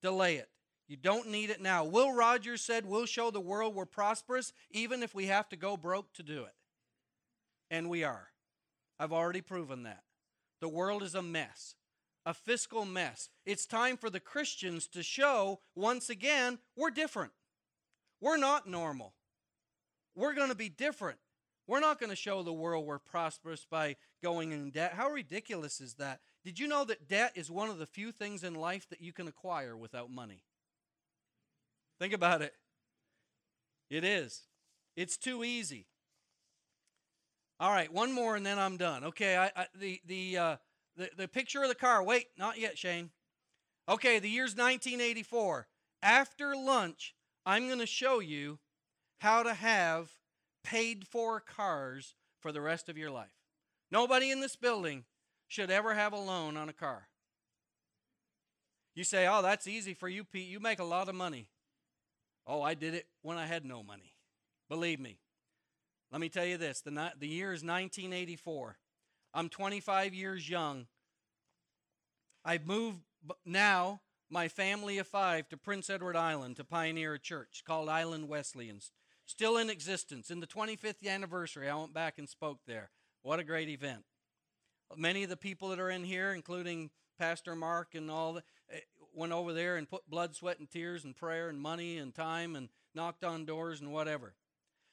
delay it. You don't need it now. Will Rogers said, We'll show the world we're prosperous, even if we have to go broke to do it. And we are. I've already proven that. The world is a mess, a fiscal mess. It's time for the Christians to show once again we're different. We're not normal. We're going to be different. We're not going to show the world we're prosperous by going in debt. How ridiculous is that? Did you know that debt is one of the few things in life that you can acquire without money? Think about it. It is. It's too easy. All right, one more and then I'm done. Okay, I, I the the, uh, the the picture of the car. Wait, not yet, Shane. Okay, the year's 1984. After lunch, I'm going to show you how to have paid for cars for the rest of your life. Nobody in this building should ever have a loan on a car. You say, "Oh, that's easy for you, Pete. You make a lot of money." Oh, I did it when I had no money. Believe me. Let me tell you this the, the year is 1984. I'm 25 years young. I've moved now, my family of five, to Prince Edward Island to pioneer a church called Island Wesleyans. Still in existence. In the 25th anniversary, I went back and spoke there. What a great event. Many of the people that are in here, including Pastor Mark and all, eh, went over there and put blood, sweat, and tears and prayer and money and time and knocked on doors and whatever.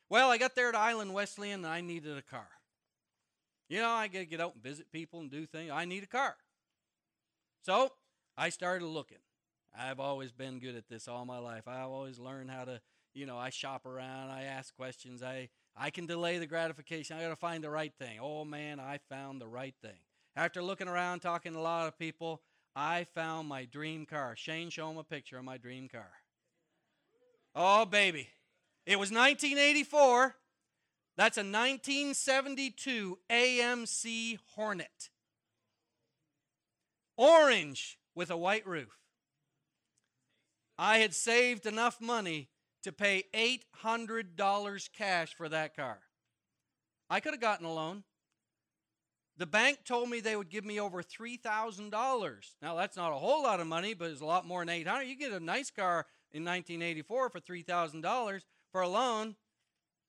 Well, I got there at Island Wesleyan and I needed a car. You know, I got to get out and visit people and do things. I need a car. So I started looking. I've always been good at this all my life. I've always learned how to, you know, I shop around, I ask questions, I, I can delay the gratification. I got to find the right thing. Oh man, I found the right thing. After looking around, talking to a lot of people, I found my dream car. Shane, show him a picture of my dream car. Oh, baby. It was 1984. That's a 1972 AMC Hornet. Orange with a white roof. I had saved enough money to pay $800 cash for that car. I could have gotten a loan. The bank told me they would give me over $3,000. Now, that's not a whole lot of money, but it's a lot more than $800. You get a nice car in 1984 for $3,000 for a loan.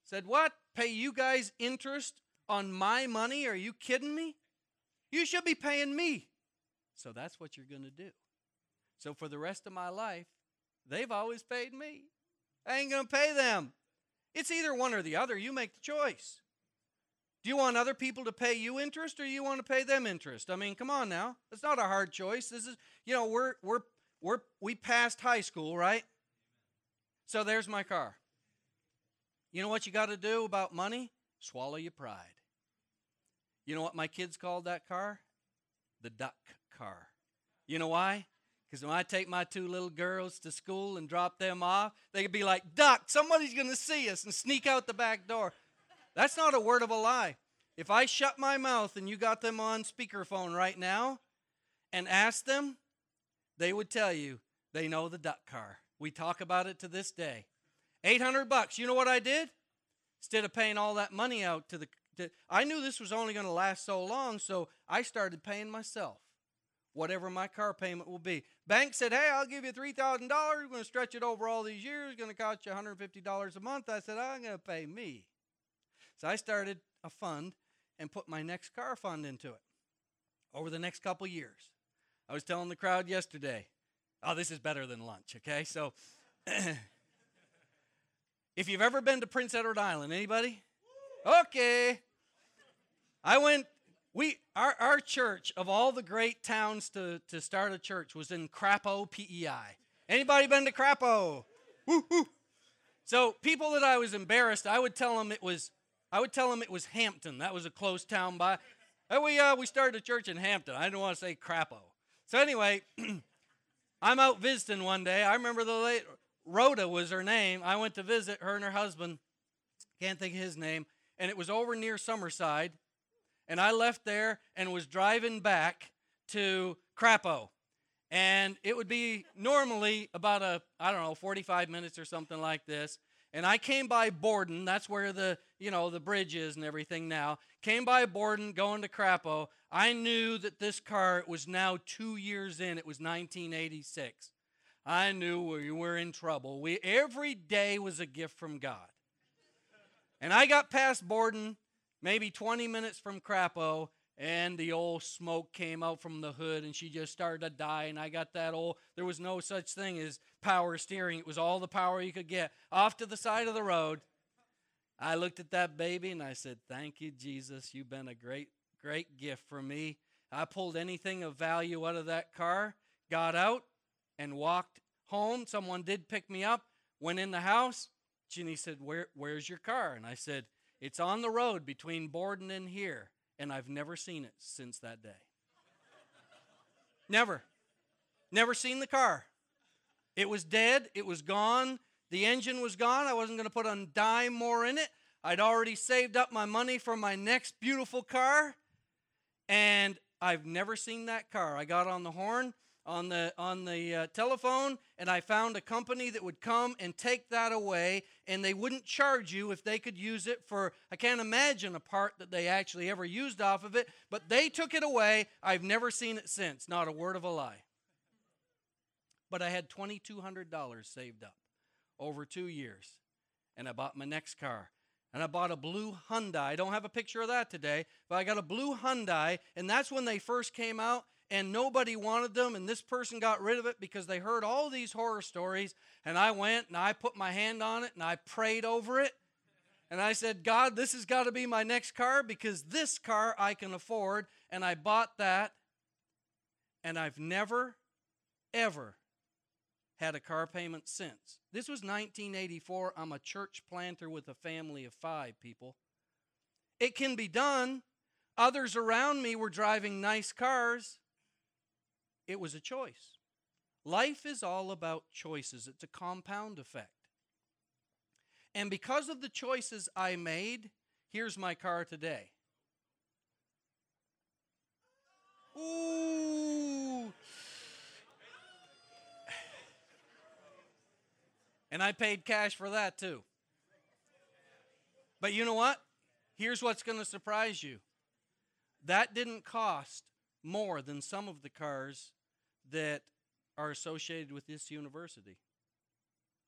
Said, What? Pay you guys interest on my money? Are you kidding me? You should be paying me. So that's what you're going to do. So for the rest of my life, they've always paid me. I ain't going to pay them. It's either one or the other. You make the choice. Do you want other people to pay you interest or you want to pay them interest? I mean, come on now. It's not a hard choice. This is, you know, we're we're we're we passed high school, right? So there's my car. You know what you got to do about money? Swallow your pride. You know what my kids called that car? The duck car. You know why? Because when I take my two little girls to school and drop them off, they could be like, Duck, somebody's going to see us and sneak out the back door. That's not a word of a lie. If I shut my mouth and you got them on speakerphone right now and ask them, they would tell you they know the duck car. We talk about it to this day. 800 bucks. You know what I did? Instead of paying all that money out to the to, I knew this was only going to last so long, so I started paying myself whatever my car payment will be. Bank said, "Hey, I'll give you $3,000. We're going to stretch it over all these years. It's going to cost you $150 a month." I said, "I'm going to pay me." So I started a fund and put my next car fund into it over the next couple years. I was telling the crowd yesterday, oh, this is better than lunch, okay? So if you've ever been to Prince Edward Island, anybody? Okay. I went we our, our church of all the great towns to, to start a church was in Crapaud, PEI. Anybody been to Crapaud? Woo, woo. So people that I was embarrassed, I would tell them it was I would tell them it was Hampton. That was a close town by. And we uh, we started a church in Hampton. I didn't want to say Crapaud. So anyway, I'm out visiting one day. I remember the late Rhoda was her name. I went to visit her and her husband. Can't think of his name. And it was over near Summerside. And I left there and was driving back to Crapaud. And it would be normally about a, I don't know, 45 minutes or something like this. And I came by Borden, that's where the, you know, the bridge is and everything now. Came by Borden going to Crapaud. I knew that this car was now two years in. It was 1986. I knew we were in trouble. We, every day was a gift from God. And I got past Borden, maybe 20 minutes from Crapaud, and the old smoke came out from the hood and she just started to die and i got that old there was no such thing as power steering it was all the power you could get off to the side of the road i looked at that baby and i said thank you jesus you've been a great great gift for me i pulled anything of value out of that car got out and walked home someone did pick me up went in the house Ginny said Where, where's your car and i said it's on the road between borden and here and I've never seen it since that day. never. Never seen the car. It was dead, it was gone, the engine was gone. I wasn't going to put a dime more in it. I'd already saved up my money for my next beautiful car, and I've never seen that car. I got on the horn on the on the uh, telephone and I found a company that would come and take that away and they wouldn't charge you if they could use it for I can't imagine a part that they actually ever used off of it but they took it away. I've never seen it since. Not a word of a lie. But I had $2200 saved up over 2 years and I bought my next car and I bought a blue Hyundai. I don't have a picture of that today, but I got a blue Hyundai, and that's when they first came out, and nobody wanted them, and this person got rid of it because they heard all these horror stories. And I went and I put my hand on it and I prayed over it. And I said, God, this has got to be my next car because this car I can afford. And I bought that. And I've never, ever had a car payment since. This was 1984. I'm a church planter with a family of five people. It can be done. Others around me were driving nice cars. It was a choice. Life is all about choices, it's a compound effect. And because of the choices I made, here's my car today. Ooh. And I paid cash for that too. But you know what? Here's what's going to surprise you. That didn't cost more than some of the cars that are associated with this university.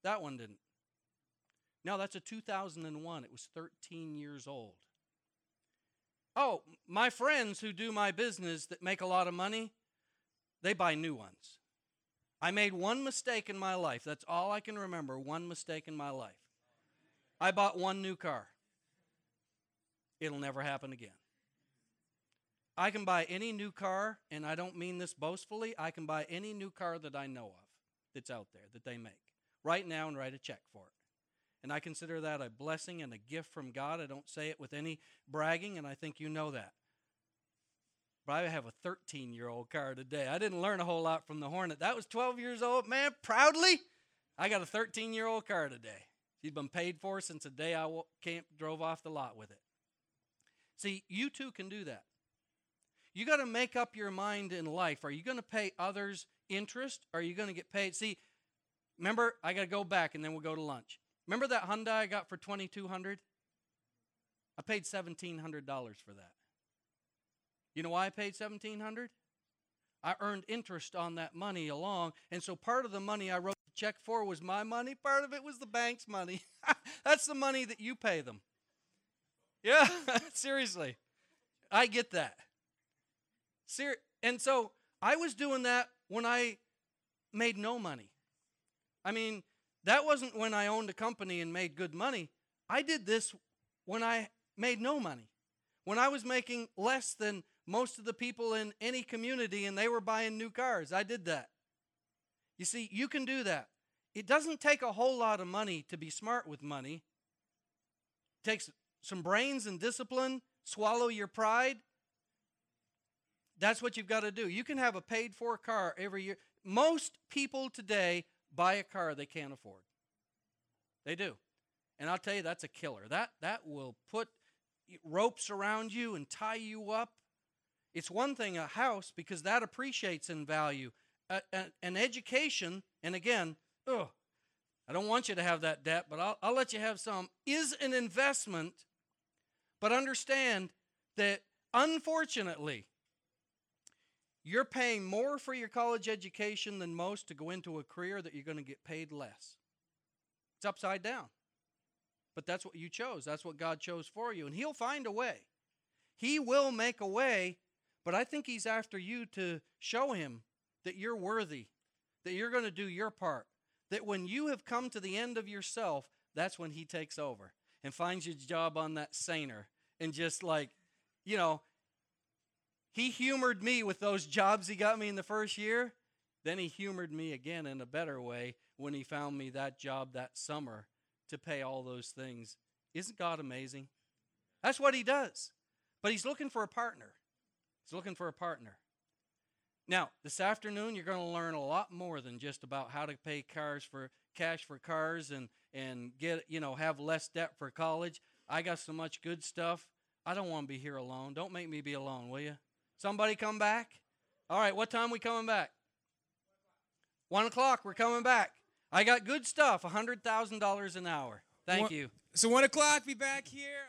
That one didn't. Now, that's a 2001. It was 13 years old. Oh, my friends who do my business that make a lot of money, they buy new ones. I made one mistake in my life. That's all I can remember. One mistake in my life. I bought one new car. It'll never happen again. I can buy any new car, and I don't mean this boastfully, I can buy any new car that I know of that's out there that they make right now and write a check for it. And I consider that a blessing and a gift from God. I don't say it with any bragging, and I think you know that. but I have a 13 year old car today. I didn't learn a whole lot from the Hornet. That was 12 years old, man. Proudly, I got a 13 year old car today. She's been paid for since the day I drove off the lot with it. See, you too can do that. You got to make up your mind in life. Are you going to pay others interest? Are you going to get paid? See, remember, I got to go back and then we'll go to lunch. Remember that Hyundai I got for 2200 I paid $1,700 for that. You know why I paid 1700 I earned interest on that money along, and so part of the money I wrote the check for was my money, part of it was the bank's money. That's the money that you pay them. Yeah, seriously. I get that. Ser- and so I was doing that when I made no money. I mean, that wasn't when I owned a company and made good money. I did this when I made no money. When I was making less than most of the people in any community and they were buying new cars. I did that. You see, you can do that. It doesn't take a whole lot of money to be smart with money. It takes some brains and discipline, swallow your pride. That's what you've got to do. You can have a paid for car every year. Most people today buy a car they can't afford. They do. And I'll tell you that's a killer. That that will put ropes around you and tie you up it's one thing, a house, because that appreciates in value. Uh, an education, and again, ugh, I don't want you to have that debt, but I'll, I'll let you have some, is an investment. But understand that unfortunately, you're paying more for your college education than most to go into a career that you're going to get paid less. It's upside down. But that's what you chose. That's what God chose for you. And He'll find a way. He will make a way but I think he's after you to show him that you're worthy, that you're going to do your part, that when you have come to the end of yourself, that's when he takes over and finds your job on that saner and just like, you know, he humored me with those jobs he got me in the first year. Then he humored me again in a better way when he found me that job that summer to pay all those things. Isn't God amazing? That's what he does. But he's looking for a partner. He's looking for a partner. Now, this afternoon, you're going to learn a lot more than just about how to pay cars for cash for cars and and get you know have less debt for college. I got so much good stuff. I don't want to be here alone. Don't make me be alone, will you? Somebody come back. All right, what time we coming back? One o'clock. We're coming back. I got good stuff. A hundred thousand dollars an hour. Thank one, you. So one o'clock. Be back here.